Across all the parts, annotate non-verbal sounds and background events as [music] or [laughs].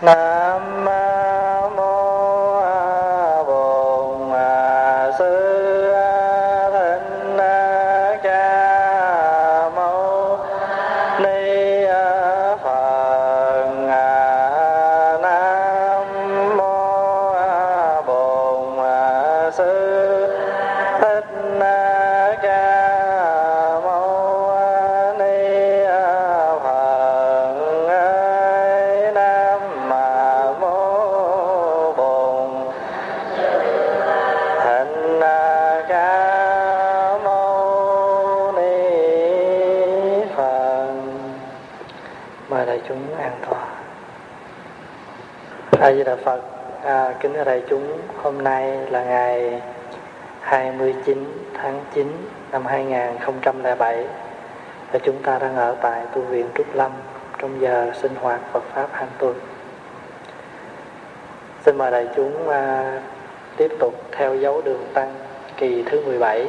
Nam A Di Đà Phật à, kính thưa đại chúng hôm nay là ngày 29 tháng 9 năm 2007 và chúng ta đang ở tại tu viện Trúc Lâm trong giờ sinh hoạt Phật pháp hàng tuần. Xin mời đại chúng à, tiếp tục theo dấu đường tăng kỳ thứ 17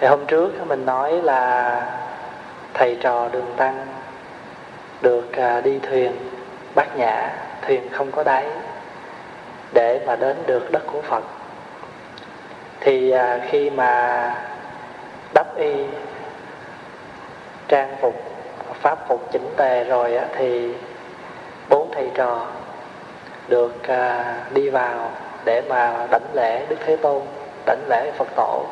thì hôm trước mình nói là thầy trò đường tăng được à, đi thuyền bát nhã thuyền không có đáy để mà đến được đất của phật. Thì à, khi mà đắp y trang phục pháp phục chỉnh tề rồi thì bốn thầy trò được à, đi vào để mà đảnh lễ đức thế tôn đảnh lễ phật tổ.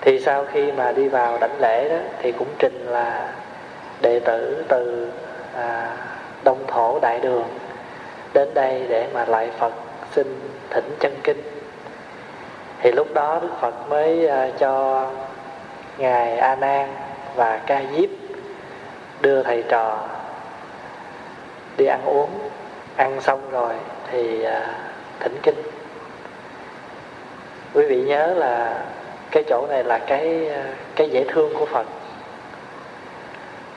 Thì sau khi mà đi vào đảnh lễ đó thì cũng trình là đệ tử từ à, đông thổ đại đường. Đến đây để mà lại phật xin thỉnh chân kinh. Thì lúc đó đức phật mới à, cho ngài a nan và ca diếp đưa thầy trò đi ăn uống. Ăn xong rồi thì à, thỉnh kinh. Quý vị nhớ là cái chỗ này là cái à, cái dễ thương của phật.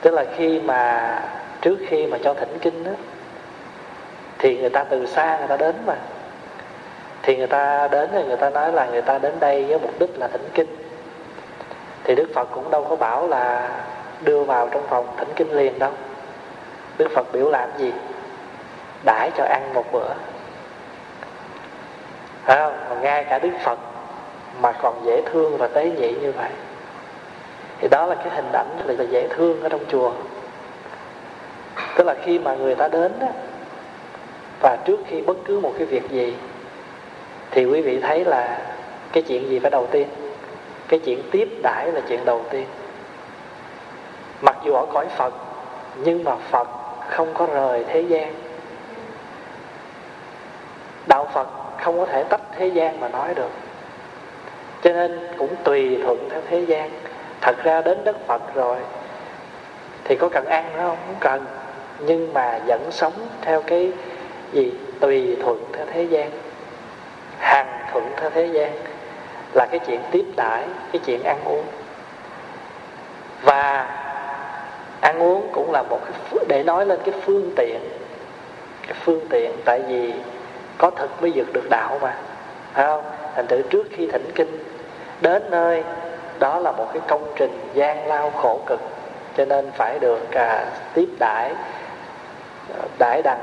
Tức là khi mà trước khi mà cho thỉnh kinh đó, thì người ta từ xa người ta đến mà. Thì người ta đến thì người ta nói là người ta đến đây với mục đích là thỉnh kinh. Thì đức phật cũng đâu có bảo là đưa vào trong phòng thỉnh kinh liền đâu. Đức phật biểu làm gì? Đãi cho ăn một bữa. Phải không? Mà ngay cả đức phật mà còn dễ thương và tế nhị như vậy. Thì đó là cái hình ảnh rất là dễ thương ở trong chùa tức là khi mà người ta đến đó, và trước khi bất cứ một cái việc gì thì quý vị thấy là cái chuyện gì phải đầu tiên? Cái chuyện tiếp đãi là chuyện đầu tiên. Mặc dù ở cõi phật nhưng mà phật không có rời thế gian. Đạo phật không có thể tách thế gian mà nói được. Cho nên cũng tùy thuận theo thế gian. Thật ra đến đất phật rồi thì có cần ăn nữa không? Không cần nhưng mà vẫn sống theo cái gì? Tùy thuận theo thế gian. Hàng thuận theo thế gian là cái chuyện tiếp đãi cái chuyện ăn uống. Và ăn uống cũng là một cái để nói lên cái phương tiện cái phương tiện tại vì có thực mới vượt được đạo mà. Phải không? Thành thử trước khi thỉnh kinh đến nơi đó là một cái công trình gian lao khổ cực. Cho nên phải được à, tiếp đãi đãi đằng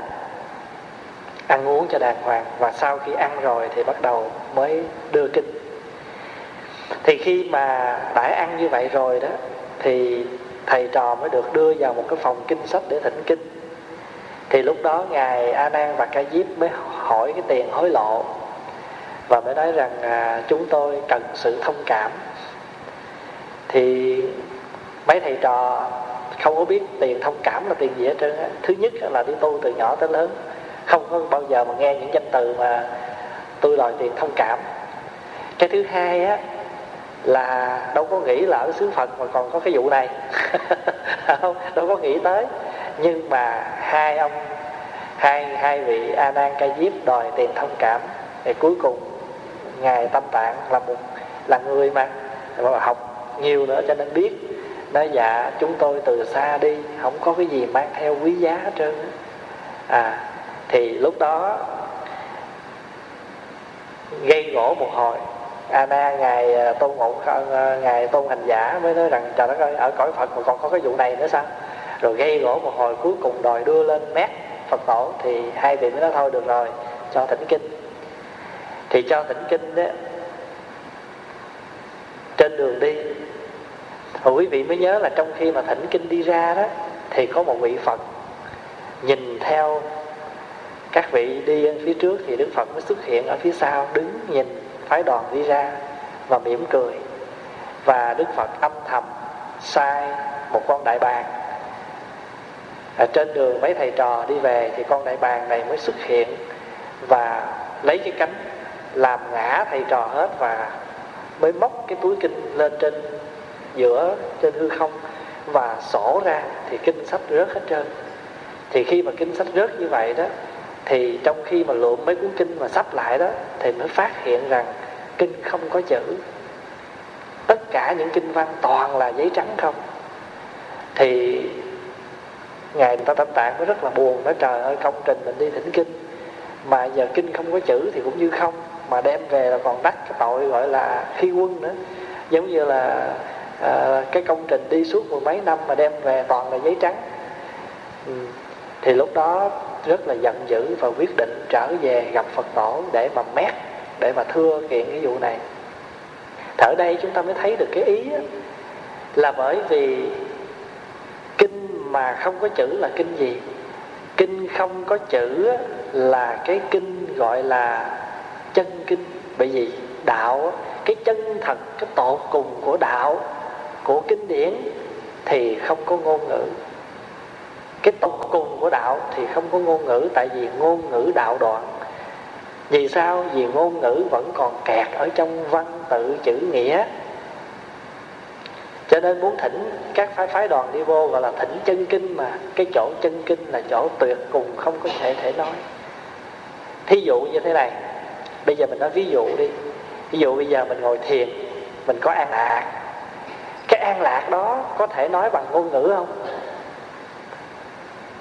ăn uống cho đàng hoàng và sau khi ăn rồi thì bắt đầu mới đưa kinh. Thì khi mà đã ăn như vậy rồi đó thì thầy trò mới được đưa vào một cái phòng kinh sách để thỉnh kinh. Thì lúc đó ngài a nan và ca diếp mới hỏi cái tiền hối lộ và mới nói rằng à, chúng tôi cần sự thông cảm. Thì mấy thầy trò không có biết tiền thông cảm là tiền gì hết trơn á. Thứ nhất là đi tu từ nhỏ tới lớn. Không có bao giờ mà nghe những danh từ mà tôi đòi tiền thông cảm. Cái thứ hai á, là đâu có nghĩ là ở xứ phật mà còn có cái vụ này. [laughs] Không, đâu có nghĩ tới. Nhưng mà hai ông, hai hai vị a nan ca diếp đòi tiền thông cảm. Thì cuối cùng ngài tâm tạng là một, là người mà học nhiều nữa cho nên biết nói dạ chúng tôi từ xa đi, không có cái gì mang theo quý giá hết trơn à thì lúc đó gây gỗ một hồi. À, Anna ngài à, tôn ngộ à, ngài tôn hành giả mới nói rằng, trời đất ơi, ở cõi phật mà còn có cái vụ này nữa sao? Rồi gây gỗ một hồi, cuối cùng đòi đưa lên mét phật tổ, thì hai vị mới nói, thôi, được rồi, cho thỉnh kinh. Thì cho thỉnh kinh đó trên đường đi mà quý vị mới nhớ là trong khi mà thỉnh kinh đi ra đó, thì có một vị phật nhìn theo các vị đi phía trước thì đức phật mới xuất hiện ở phía sau, đứng nhìn phái đoàn đi ra và mỉm cười. Và đức phật âm thầm sai một con đại bàng. Ở trên đường mấy thầy trò đi về thì con đại bàng này mới xuất hiện và lấy cái cánh làm ngã thầy trò hết và mới móc cái túi kinh lên trên giữa trên hư không và sổ ra thì kinh sách rớt hết trơn. Thì khi mà kinh sách rớt như vậy đó, thì trong khi mà lượm mấy cuốn kinh mà sắp lại đó, thì mới phát hiện rằng kinh không có chữ. Tất cả những kinh văn toàn là giấy trắng không. Thì ngài ta tâm tạng mới rất là buồn, nói trời ơi, công trình mình đi thỉnh kinh, mà giờ kinh không có chữ thì cũng như không, mà đem về là còn đắc cái tội gọi là khi quân nữa. Giống như là à, cái công trình đi suốt mười mấy năm mà đem về toàn là giấy trắng. Ừ. thì lúc đó rất là giận dữ và quyết định trở về gặp phật tổ để mà mét để mà thưa kiện cái vụ này. Ở đây chúng ta mới thấy được cái ý là bởi vì kinh mà không có chữ là kinh gì? Kinh không có chữ là cái kinh gọi là chân kinh. Bởi vì đạo cái chân thật cái tột cùng của đạo của kinh điển thì không có ngôn ngữ. Cái tột cùng của đạo thì không có ngôn ngữ, tại vì ngôn ngữ đạo đoạn. Vì sao? Vì ngôn ngữ vẫn còn kẹt ở trong văn tự chữ nghĩa. Cho nên muốn thỉnh các phái phái đoàn đi vô gọi là thỉnh chân kinh mà, cái chỗ chân kinh là chỗ tuyệt cùng không có thể thể nói. Thí dụ như thế này, bây giờ mình nói ví dụ đi. Ví dụ bây giờ mình ngồi thiền, mình có an lạc an lạc đó có thể nói bằng ngôn ngữ không?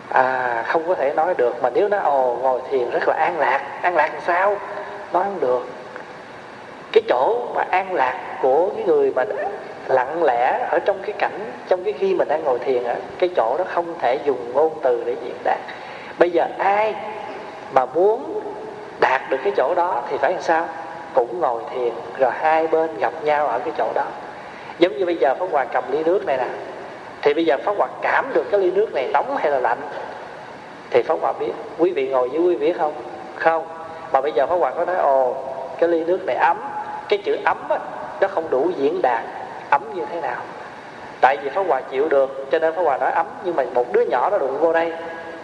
À không có thể nói được, mà nếu nó ồ ngồi thiền rất là an lạc. An lạc làm sao? Nói không được. Cái chỗ mà an lạc của cái người mà lặng lẽ ở trong cái cảnh, trong cái khi mình đang ngồi thiền á, cái chỗ đó không thể dùng ngôn từ để diễn đạt. Bây giờ ai mà muốn đạt được cái chỗ đó thì phải làm sao? Cũng ngồi thiền, rồi hai bên gặp nhau ở cái chỗ đó giống như bây giờ pháp hòa cầm ly nước này nè, thì bây giờ pháp hòa cảm được cái ly nước này nóng hay là lạnh? Thì pháp hòa biết. Quý vị ngồi với quý vị không? Không. Mà bây giờ pháp hòa có nói, ồ, cái ly nước này ấm. Cái chữ ấm á, nó không đủ diễn đạt ấm như thế nào. Tại vì pháp hòa chịu được, cho nên pháp hòa nói ấm, nhưng mà một đứa nhỏ nó đụng vô đây,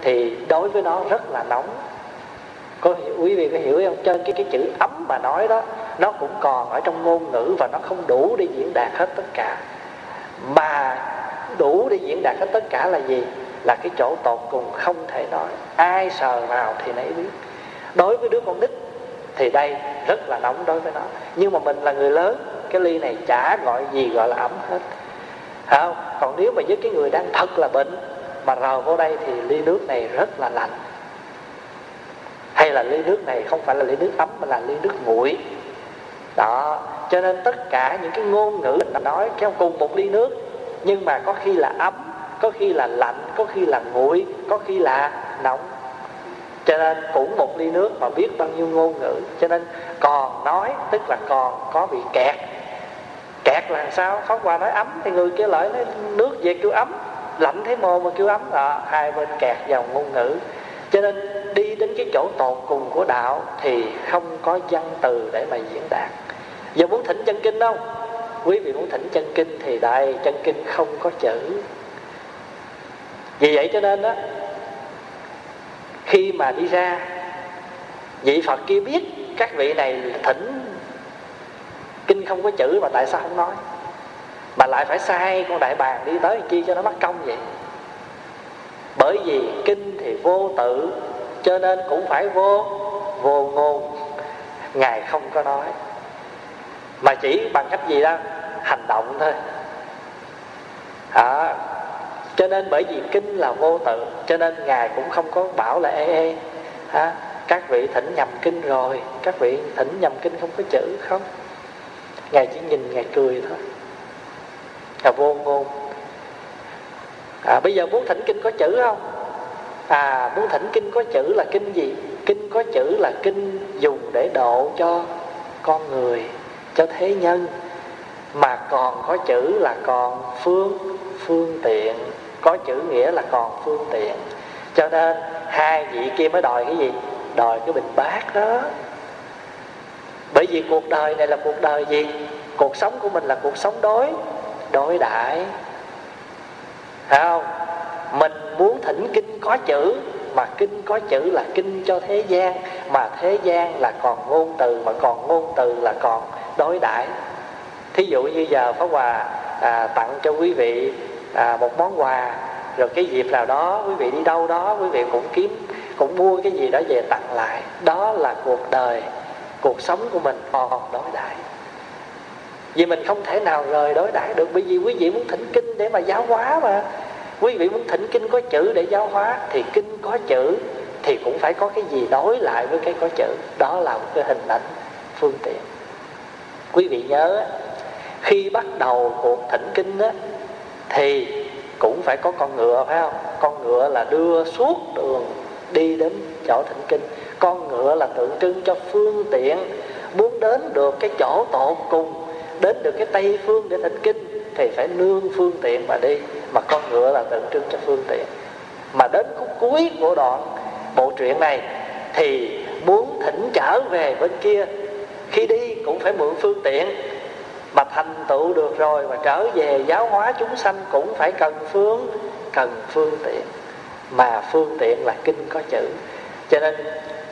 thì đối với nó rất là nóng có quý vị có hiểu không? Trên cái cái chữ ấm mà nói đó, nó cũng còn ở trong ngôn ngữ và nó không đủ để diễn đạt hết tất cả. Mà đủ để diễn đạt hết tất cả là gì? Là cái chỗ tột cùng không thể nói. Ai sờ vào thì nấy biết. Đối với đứa con nít thì đây rất là nóng đối với nó. Nhưng mà mình là người lớn, cái ly này chả gọi gì gọi là ấm hết. Không? Còn nếu mà với cái người đang thật là bệnh mà rờ vô đây thì ly nước này rất là lạnh hay là ly nước này không phải là ly nước ấm, mà là ly nước nguội. Đó, cho nên tất cả những cái ngôn ngữ mình nói theo cùng một ly nước, nhưng mà có khi là ấm, có khi là lạnh, có khi là nguội, có khi là nóng. Cho nên cũng một ly nước mà biết bao nhiêu ngôn ngữ. Cho nên còn nói, tức là còn có bị kẹt. Kẹt là sao? Phóng qua nói ấm thì người kia lại nói, nước về kêu ấm, lạnh thấy mồ mà kêu ấm. Đó, hai bên kẹt vào ngôn ngữ. Cho nên cái chỗ tột cùng của đạo thì không có văn từ để mà diễn đạt. Giờ muốn thỉnh chân kinh không? Quý vị muốn thỉnh chân kinh thì đây, chân kinh không có chữ. Vì vậy cho nên đó khi mà đi ra, vị phật kia biết các vị này thỉnh, kinh không có chữ mà tại sao không nói? Mà lại phải sai con đại bàng đi tới chi cho nó mất công vậy? Bởi vì kinh thì vô tự cho nên cũng phải vô vô ngôn. Ngài không có nói. Mà chỉ bằng cách gì đó? Hành động thôi. À, cho nên bởi vì kinh là vô tự cho nên ngài cũng không có bảo là ê ê à, các vị thỉnh nhầm kinh rồi các vị thỉnh nhầm kinh không có chữ không? Ngài chỉ nhìn ngài cười thôi. Là vô ngôn. À, bây giờ muốn thỉnh kinh có chữ không? À muốn thỉnh kinh có chữ là kinh gì? Kinh có chữ là kinh dùng để độ cho con người, cho thế nhân. Mà còn có chữ là còn phương phương tiện. Có chữ nghĩa là còn phương tiện. Cho nên, hai vị kia mới đòi cái gì? Đòi cái bình bát đó. Bởi vì cuộc đời này là cuộc đời gì? Cuộc sống của mình là cuộc sống đối đối đãi. Phải không? Mình muốn thỉnh kinh có chữ mà kinh có chữ là kinh cho thế gian mà thế gian là còn ngôn từ mà còn ngôn từ là còn đối đãi. Thí dụ như giờ pháp hòa à, tặng cho quý vị à, một món quà rồi cái dịp nào đó quý vị đi đâu đó quý vị cũng kiếm cũng mua cái gì đó về tặng lại. Đó là cuộc đời cuộc sống của mình còn đối đãi. Vì mình không thể nào rời đối đãi được bởi vì quý vị muốn thỉnh kinh để mà giáo hóa mà quý vị muốn thỉnh kinh có chữ để giáo hóa thì kinh có chữ thì cũng phải có cái gì đối lại với cái có chữ. Đó là một cái hình ảnh phương tiện. Quý vị nhớ khi bắt đầu cuộc thỉnh kinh á, thì cũng phải có con ngựa phải không? Con ngựa là đưa suốt đường đi đến chỗ thỉnh kinh. Con ngựa là tượng trưng cho phương tiện muốn đến được cái chỗ tột cùng đến được cái tây phương để thỉnh kinh thì phải nương phương tiện mà đi mà con ngựa là tượng trưng cho phương tiện. Mà đến khúc cuối của đoạn bộ truyện này thì muốn thỉnh trở về bên kia, khi đi cũng phải mượn phương tiện. Mà thành tựu được rồi mà trở về giáo hóa chúng sanh cũng phải cần phương cần phương tiện. Mà phương tiện là kinh có chữ. Cho nên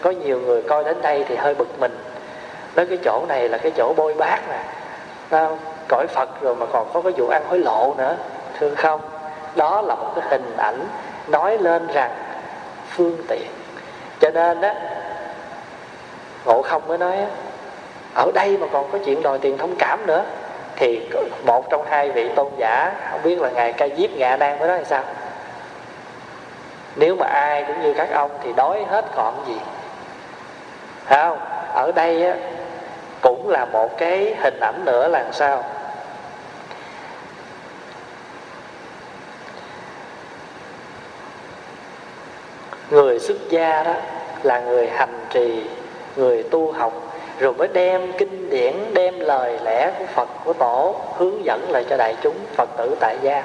có nhiều người coi đến đây thì hơi bực mình. Nói cái chỗ này là cái chỗ bôi bát nè. Cõi phật rồi mà còn có cái vụ ăn hối lộ nữa thương không? Đó là một cái hình ảnh nói lên rằng phương tiện. Cho nên đó ngộ không mới nói ở đây mà còn có chuyện đòi tiền thông cảm nữa. Thì một trong hai vị tôn giả không biết là ngài ca diếp ngạ đang mới nói là sao? Nếu mà ai cũng như các ông thì đói hết còn gì. Thấy không? Ở đây á, cũng là một cái hình ảnh nữa là sao? Người xuất gia đó là người hành trì, người tu học, rồi mới đem kinh điển, đem lời lẽ của phật, của tổ hướng dẫn lại cho đại chúng phật tử tại gia.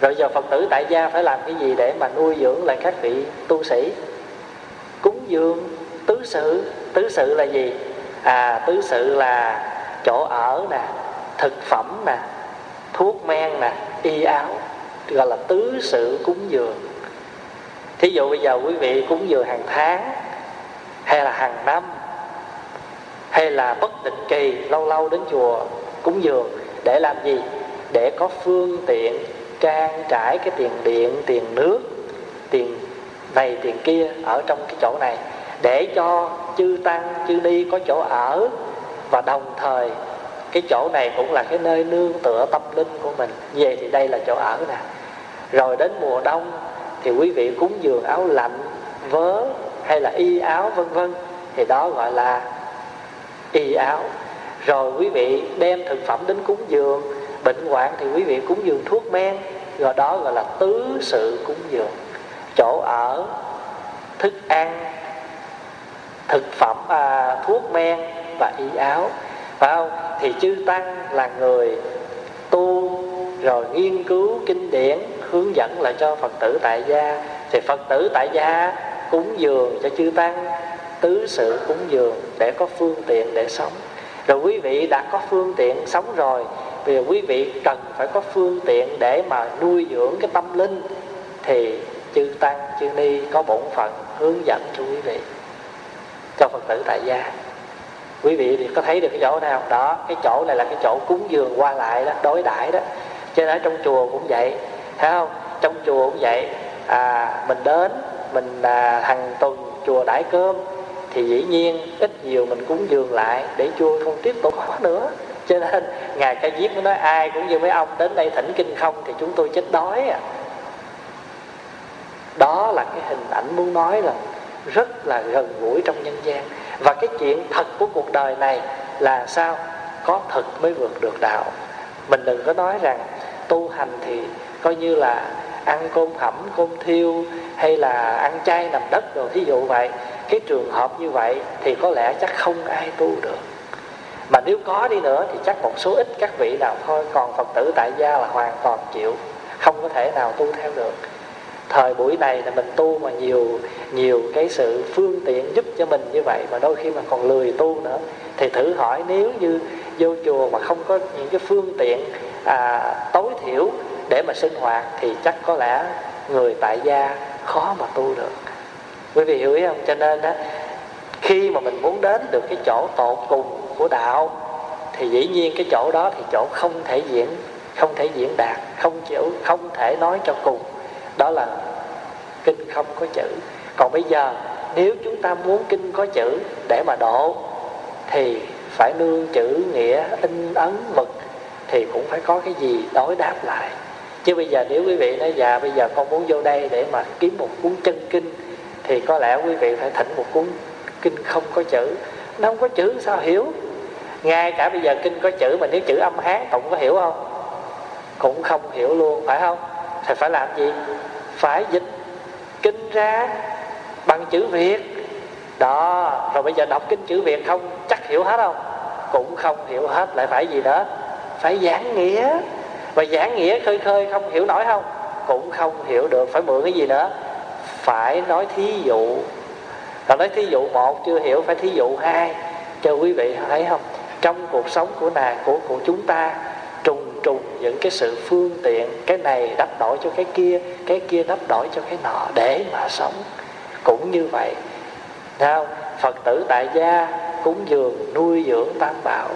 Rồi giờ phật tử tại gia phải làm cái gì để mà nuôi dưỡng lại các vị tu sĩ? Cúng dường, tứ sự. Tứ sự là gì? À tứ sự là chỗ ở nè, thực phẩm nè, thuốc men nè, y áo, gọi là tứ sự cúng dường thí dụ bây giờ quý vị cúng dường hàng tháng, hay là hàng năm, hay là bất định kỳ, lâu lâu đến chùa cúng dường để làm gì? Để có phương tiện trang trải cái tiền điện, tiền nước, tiền này, tiền kia ở trong cái chỗ này, để cho chư tăng, chư ni có chỗ ở. Và đồng thời, cái chỗ này cũng là cái nơi nương tựa tâm linh của mình. Về thì đây là chỗ ở nè. Rồi đến mùa đông thì quý vị cúng dường áo lạnh vớ hay là y áo vân vân. Thì đó gọi là y áo. Rồi quý vị đem thực phẩm đến cúng dường. Bệnh hoạn thì quý vị cúng dường thuốc men. Rồi đó gọi là tứ sự cúng dường. Chỗ ở thức ăn thực phẩm à, thuốc men và y áo. Phải không? Thì chư tăng là người tu rồi nghiên cứu kinh điển hướng dẫn lại cho phật tử tại gia. Thì phật tử tại gia cúng dường cho chư tăng, tứ sự cúng dường để có phương tiện để sống. Rồi quý vị đã có phương tiện sống rồi vì quý vị cần phải có phương tiện để mà nuôi dưỡng cái tâm linh. Thì chư tăng, chư ni có bổn phận hướng dẫn cho quý vị, cho phật tử tại gia. Quý vị thì có thấy được cái chỗ nào? Đó, cái chỗ này là cái chỗ cúng dường qua lại đó, đối đãi đó. Cho nên ở trong chùa cũng vậy thấy không trong chùa cũng vậy. À mình đến mình à, hàng tuần chùa đãi cơm thì dĩ nhiên ít nhiều mình cúng dường lại để chùa không tiếp tục khó [laughs] nữa. Cho nên ngài ca diếp mới nói ai cũng như mấy ông đến đây thỉnh kinh không thì chúng tôi chết đói à. Đó là cái hình ảnh muốn nói là rất là gần gũi trong nhân gian. Và cái chuyện thật của cuộc đời này là sao? Có thật mới vượt được đạo. Mình đừng có nói rằng tu hành thì coi như là ăn cơm hẩm cơm thiêu hay là ăn chay nằm đất rồi thí dụ vậy. Cái trường hợp như vậy thì có lẽ chắc không ai tu được. Mà nếu có đi nữa thì chắc một số ít các vị nào thôi. Còn phật tử tại gia là hoàn toàn chịu không có thể nào tu theo được. Thời buổi này là mình tu mà nhiều nhiều cái sự phương tiện giúp cho mình như vậy mà đôi khi mà còn lười tu nữa. Thì thử hỏi nếu như vô chùa mà không có những cái phương tiện à, tối thiểu để mà sinh hoạt thì chắc có lẽ người tại gia khó mà tu được. Quý vị hiểu ý không? Cho nên á, khi mà mình muốn đến được cái chỗ tột cùng của đạo, thì dĩ nhiên cái chỗ đó thì chỗ không thể diễn, không thể diễn đạt, không chịu, không thể nói cho cùng. Đó là kinh không có chữ. Còn bây giờ, nếu chúng ta muốn kinh có chữ để mà độ, thì phải nương chữ nghĩa in ấn mực, thì cũng phải có cái gì đối đáp lại chứ bây giờ nếu quý vị nói dạ bây giờ con muốn vô đây để mà kiếm một cuốn chân kinh, thì có lẽ quý vị phải thỉnh một cuốn kinh không có chữ. Nó không có chữ sao hiểu? Ngay cả bây giờ kinh có chữ mà nếu chữ âm hán tụng có hiểu không? Cũng không hiểu luôn, phải không? Thì phải làm gì? Phải dịch kinh ra bằng chữ việt. Đó, rồi bây giờ đọc kinh chữ việt không? Chắc hiểu hết không? Cũng không hiểu hết, lại phải gì nữa? Phải giảng nghĩa và giảng nghĩa khơi khơi, không hiểu nổi không? Cũng không hiểu được. Phải mượn cái gì nữa? Phải nói thí dụ. Và nói thí dụ một, chưa hiểu phải thí dụ hai. Cho quý vị thấy không? Trong cuộc sống của nàng, của của chúng ta, trùng trùng những cái sự phương tiện, cái này đắp đổi cho cái kia cái kia đắp đổi cho cái nọ để mà sống. Cũng như vậy. Nào phật tử tại gia, cúng dường, nuôi dưỡng tam bảo.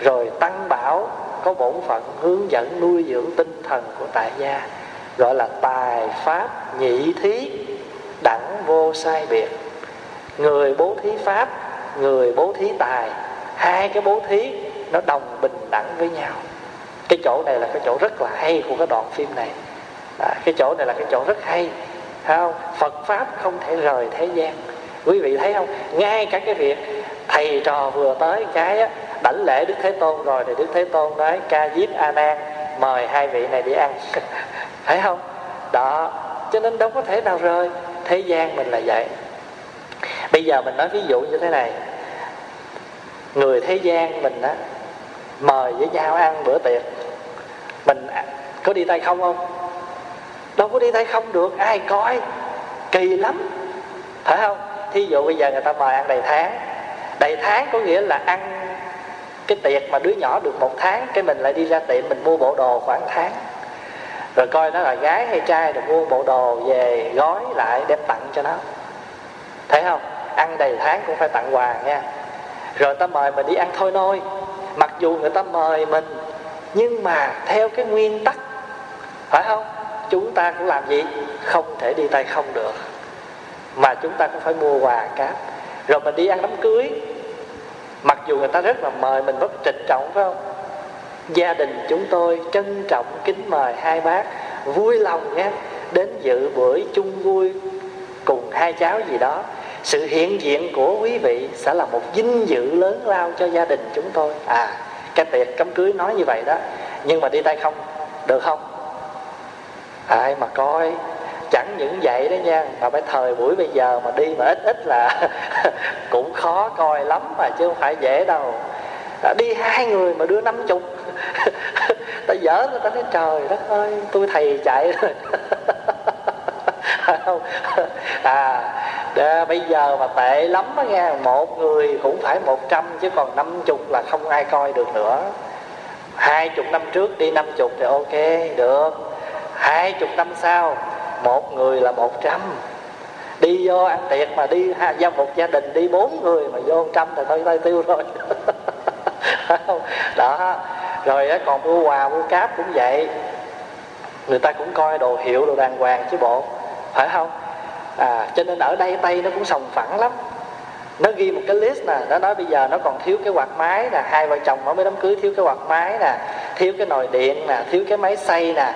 Rồi tăng bảo có bổn phận hướng dẫn nuôi dưỡng tinh thần của tại gia gọi là tài pháp nhị thí đẳng vô sai biệt. Người bố thí pháp người bố thí tài hai cái bố thí nó đồng bình đẳng với nhau. Cái chỗ này là cái chỗ rất là hay của cái đoạn phim này. À, cái chỗ này là cái chỗ rất hay thấy không? Phật pháp không thể rời thế gian. Quý vị thấy không? Ngay cả cái việc thầy trò vừa tới cái á, đảnh lễ đức thế tôn rồi thì đức thế tôn nói, ca diếp a nan, mời hai vị này đi ăn. [laughs] Phải không? Đó, cho nên đâu có thể nào rơi. Thế gian mình là vậy. Bây giờ mình nói ví dụ như thế này. Người thế gian mình á, mời với nhau ăn bữa tiệc, mình à, có đi tay không không? Đâu có đi tay không được, ai coi? Kỳ lắm. Phải không? Thí dụ bây giờ người ta mời ăn đầy tháng. Đầy tháng có nghĩa là ăn cái tiệc mà đứa nhỏ được một tháng, cái mình lại đi ra tiệm mình mua bộ đồ khoảng tháng. Rồi coi nó là gái hay trai rồi mua bộ đồ về gói lại đem tặng cho nó. Thấy không? Ăn đầy tháng cũng phải tặng quà nha. Rồi ta mời mình đi ăn thôi nôi. Mặc dù người ta mời mình, nhưng mà theo cái nguyên tắc, phải không? Chúng ta cũng làm gì? Không thể đi tay không được. Mà chúng ta cũng phải mua quà cáp. Rồi mình đi ăn đám cưới mặc dù người ta rất là mời mình rất trịnh trọng, phải không? Gia đình chúng tôi trân trọng, kính mời hai bác, vui lòng nhé, đến dự buổi chung vui cùng hai cháu gì đó. Sự hiện diện của quý vị sẽ là một vinh dự lớn lao cho gia đình chúng tôi. À cái tiệc cấm cưới nói như vậy đó, nhưng mà đi tay không, được không? Ai mà coi? Chẳng những vậy đó nha mà phải thời buổi bây giờ mà đi mà ít ít là [laughs] cũng khó coi lắm mà chứ không phải dễ đâu. À, đi hai người mà đưa năm chục [laughs] ta dở người ta nói trời đất ơi tôi thầy chạy rồi. [laughs] Không à Đà, bây giờ mà tệ lắm á nghe một người cũng phải một trăm chứ còn năm chục là không ai coi được nữa. Hai chục năm trước đi năm chục thì ok được. Hai chục năm sau một người là một trăm. Đi vô ăn tiệc mà đi ha, do một gia đình đi bốn người mà vô trăm thì thôi tay tiêu rồi. [laughs] Đó. Rồi còn mua quà mua cáp cũng vậy. Người ta cũng coi đồ hiệu đồ đàng hoàng chứ bộ. Phải không? À cho nên ở đây tây nó cũng sòng phẳng lắm. Nó ghi một cái list nè nó nói bây giờ nó còn thiếu cái quạt máy nè hai vợ chồng mới mới đám cưới thiếu cái quạt máy nè thiếu cái nồi điện nè thiếu cái máy xay nè.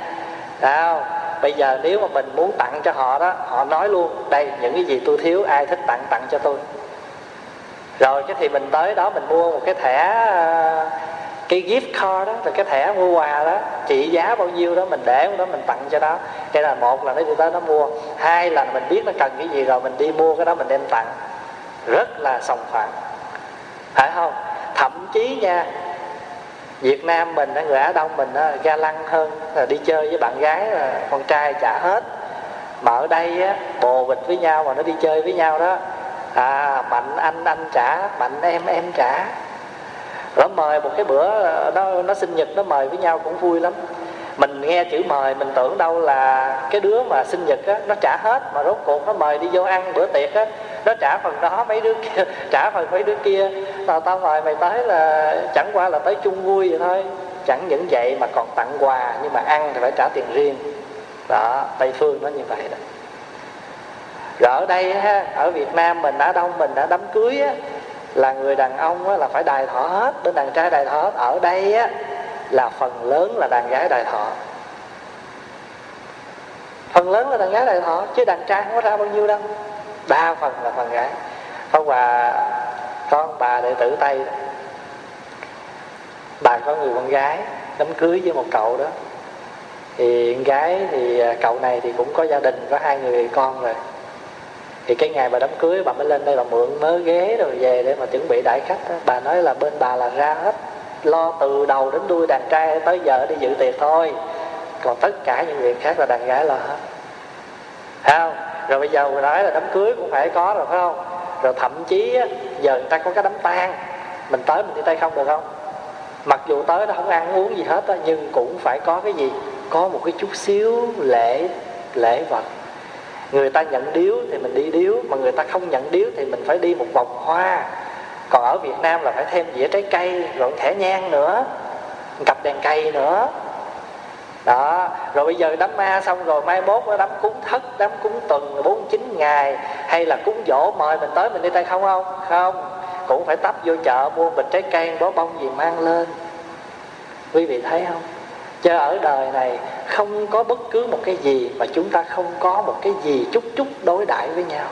Đó bây giờ nếu mà mình muốn tặng cho họ đó, họ nói luôn, đây, những cái gì tôi thiếu, ai thích tặng tặng cho tôi. Rồi cái thì mình tới đó mình mua một cái thẻ ờ, cái gift card đó, rồi cái thẻ mua quà đó, trị giá bao nhiêu đó mình để đó mình tặng cho đó. Đây là một là nó đi tới nó mua. Hai là mình biết nó cần cái gì rồi mình đi mua cái đó mình đem tặng. Rất là sòng phẳng. Phải không? Thậm chí nha Việt Nam mình người Á Đông mình ga lăng hơn là đi chơi với bạn gái là con trai trả hết. Mà ở đây á, bồ bịch với nhau mà nó đi chơi với nhau đó à mạnh anh anh trả mạnh em em trả. Nó mời một cái bữa à, nó nó sinh nhật nó mời với nhau cũng vui lắm. Mình nghe chữ mời mình tưởng đâu là cái đứa mà sinh nhật á nó trả hết mà rốt cuộc nó mời đi vô ăn bữa tiệc á nó trả phần đó mấy đứa kia [laughs] trả phần mấy đứa kia tao tao mời mày tới là chẳng qua là tới chung vui vậy thôi. Chẳng những vậy mà còn tặng quà nhưng mà ăn thì phải trả tiền riêng. Đó tây phương nó như vậy đó. Rồi ở đây ha ở việt nam mình đã đông mình đã đám cưới á là người đàn ông á, là phải đài thọ hết bên đàn trai đài thọ hết. Ở đây á là phần lớn là đàn gái đài thọ. Phần lớn là đàn gái đài thọ chứ đàn trai không có ra bao nhiêu đâu. Đa phần là phần gái. Hôm qua con bà đệ tử Tây. Bà có người con gái, đám cưới với một cậu đó. Thì con gái thì à, cậu này thì cũng có gia đình, có hai người con rồi. Thì cái ngày bà đám cưới, bà mới lên đây bà mượn mớ ghế rồi về để mà chuẩn bị đại khách đó. bà nói là bên bà là ra hết, lo từ đầu đến đuôi đàn trai tới giờ đi dự tiệc thôi. Còn tất cả những việc khác là đàn gái lo hết. Không? Rồi bây giờ mình nói là đám cưới cũng phải có rồi, phải không? Rồi thậm chí á, giờ người ta có cái đám tang mình tới mình đi tay không được không? Mặc dù tới nó không ăn uống gì hết nhưng cũng phải có cái gì? Có một cái chút xíu lễ lễ vật. Người ta nhận điếu thì mình đi điếu mà người ta không nhận điếu thì mình phải đi một vòng hoa. Còn ở việt nam là phải thêm dĩa trái cây rồi thẻ nhang nữa cặp đèn cây nữa đó rồi bây giờ đám ma xong rồi mai mốt đám cúng thất đám cúng tuần bốn chín ngày hay là cúng dỗ mời mình tới mình đi tay không không? Không cũng phải tấp vô chợ mua bịch trái cây bó bông gì mang lên. Quý vị thấy không? Chứ ở đời này không có bất cứ một cái gì mà chúng ta không có một cái gì chút chút đối đãi với nhau.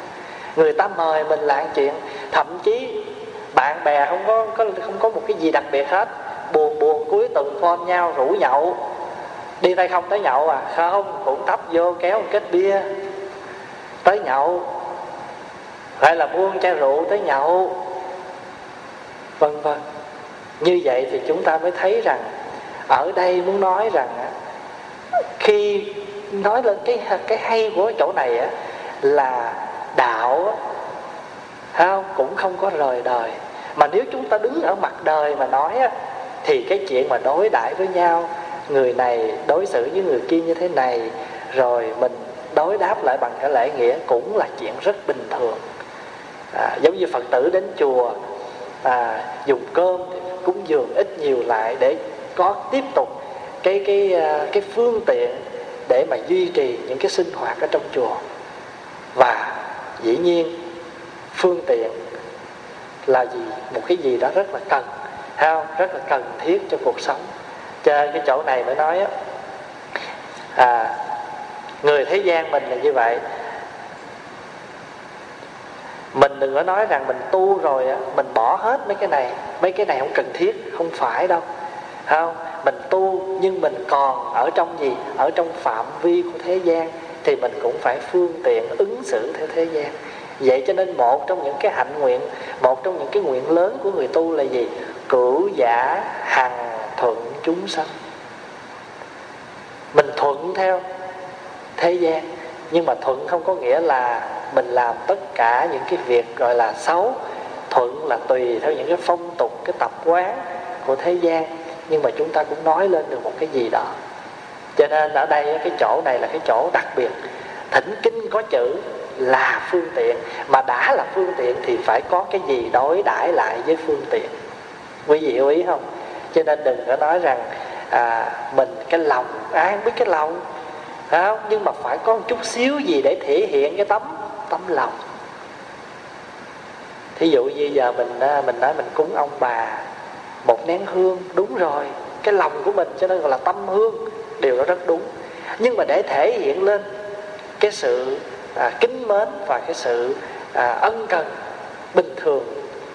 Người ta mời mình làm chuyện thậm chí bạn bè không có, có không có một cái gì đặc biệt hết. Buồn buồn cuối tuần phone nhau rủ nhậu đi tay không tới nhậu à? Không, cũng tấp vô kéo một kết bia. Tới nhậu. Hay là buông chai rượu tới nhậu. Vân vân. Như vậy thì chúng ta mới thấy rằng, ở đây muốn nói rằng khi nói lên cái cái hay của chỗ này á, là đạo không? Cũng không có rời đời. Mà nếu chúng ta đứng ở mặt đời mà nói á, thì cái chuyện mà đối đãi với nhau người này đối xử với người kia như thế này rồi mình đối đáp lại bằng cái lễ nghĩa cũng là chuyện rất bình thường. À, giống như phật tử đến chùa à, dùng cơm cúng dường ít nhiều lại để có tiếp tục cái cái à, cái phương tiện để mà duy trì những cái sinh hoạt ở trong chùa. Và dĩ nhiên phương tiện là gì? Một cái gì đó rất là cần ha rất là cần thiết cho cuộc sống trên cái chỗ này mới nói á. À, người thế gian mình là như vậy. Mình đừng có nói rằng mình tu rồi á mình bỏ hết mấy cái này mấy cái này không cần thiết không phải đâu. Không mình tu nhưng mình còn ở trong gì? Ở trong phạm vi của thế gian thì mình cũng phải phương tiện ứng xử theo thế gian. Vậy cho nên một trong những cái hạnh nguyện một trong những cái nguyện lớn của người tu là gì? Cửu giả hằng thuận chúng sanh. Mình thuận theo thế gian, nhưng mà thuận không có nghĩa là mình làm tất cả những cái việc gọi là xấu. Thuận là tùy theo những cái phong tục, cái tập quán của thế gian, nhưng mà chúng ta cũng nói lên được một cái gì đó. Cho nên ở đây, cái chỗ này là cái chỗ đặc biệt. Thỉnh kinh có chữ là phương tiện, mà đã là phương tiện thì phải có cái gì đối đãi lại với phương tiện. Quý vị hiểu ý không? Cho nên đừng có nói rằng à, mình cái lòng ai không biết cái lòng không? nhưng mà phải có một chút xíu gì để thể hiện cái tấm tấm lòng thí dụ như giờ mình à, mình nói mình cúng ông bà một nén hương đúng rồi cái lòng của mình cho nên gọi là tâm hương điều đó rất đúng nhưng mà để thể hiện lên cái sự à, kính mến và cái sự à, ân cần bình thường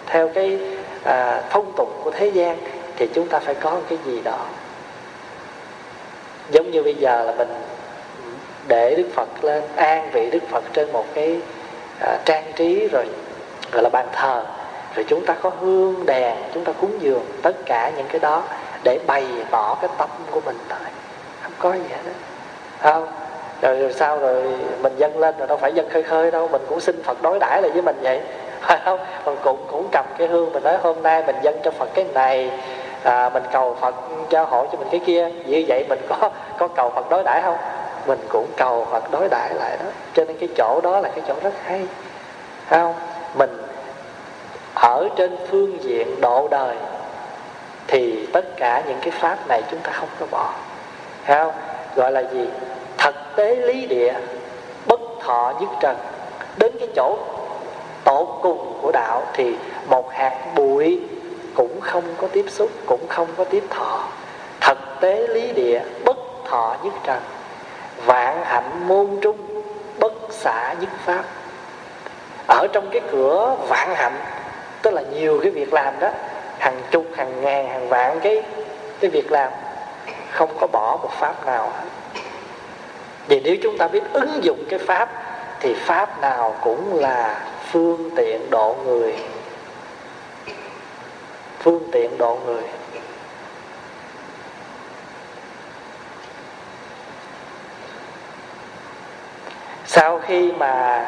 theo cái à, phong tục của thế gian thì chúng ta phải có cái gì đó. Giống như bây giờ là mình để đức phật lên an vị đức phật trên một cái à, trang trí rồi gọi là bàn thờ. Rồi chúng ta có hương đèn chúng ta cúng dường tất cả những cái đó để bày tỏ cái tâm của mình thôi không có gì hết không? Rồi, rồi sao rồi mình dâng lên rồi đâu phải dâng khơi khơi đâu mình cũng xin phật đối đãi lại với mình vậy. Phải không? Mình cũng cũng cầm cái hương mình nói hôm nay mình dâng cho phật cái này à, mình cầu phật cho hộ cho mình cái kia. Như vậy mình có có cầu phật đối đãi không? Mình cũng cầu phật đối đãi lại đó. Cho nên cái chỗ đó là cái chỗ rất hay. Không? Mình ở trên phương diện độ đời thì tất cả những cái pháp này chúng ta không có bỏ. Không? Gọi là gì? Thật tế lý địa bất thọ nhất trần. Đến cái chỗ tổ cùng của đạo thì một hạt bụi cũng không có tiếp xúc, cũng không có tiếp thọ. Thực tế lý địa, bất thọ nhất trần. Vạn hạnh môn trung, bất xả nhất pháp. Ở trong cái cửa vạn hạnh, tức là nhiều cái việc làm đó, hàng chục, hàng ngàn, hàng vạn cái cái việc làm, không có bỏ một pháp nào hết. Vì nếu chúng ta biết ứng dụng cái pháp, thì pháp nào cũng là phương tiện độ người phương tiện độ người. Sau khi mà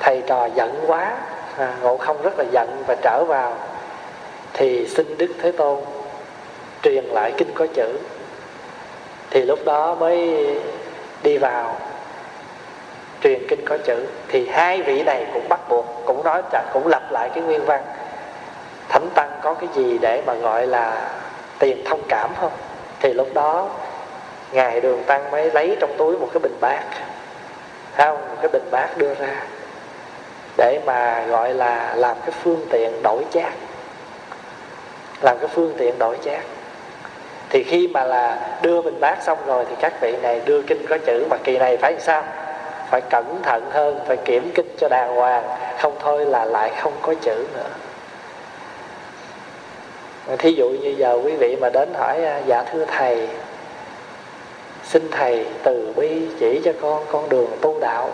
thầy trò giận quá à, ngộ không rất là giận và trở vào thì xin đức thế tôn truyền lại kinh có chữ. Thì lúc đó mới đi vào truyền kinh có chữ. Thì hai vị này cũng bắt buộc cũng nói cũng lặp lại cái nguyên văn thánh tăng có cái gì để mà gọi là tiền thông cảm không? Thì lúc đó ngài đường tăng mới lấy trong túi một cái bình bát không một cái bình bát đưa ra để mà gọi là làm cái phương tiện đổi chát, làm cái phương tiện đổi chát. thì khi mà là đưa bình bát xong rồi thì các vị này đưa kinh có chữ mà kỳ này phải làm sao? Phải cẩn thận hơn phải kiểm kinh cho đàng hoàng không thôi là lại không có chữ nữa thí dụ như giờ quý vị mà đến hỏi à, dạ thưa thầy, xin thầy từ bi chỉ cho con con đường tu đạo.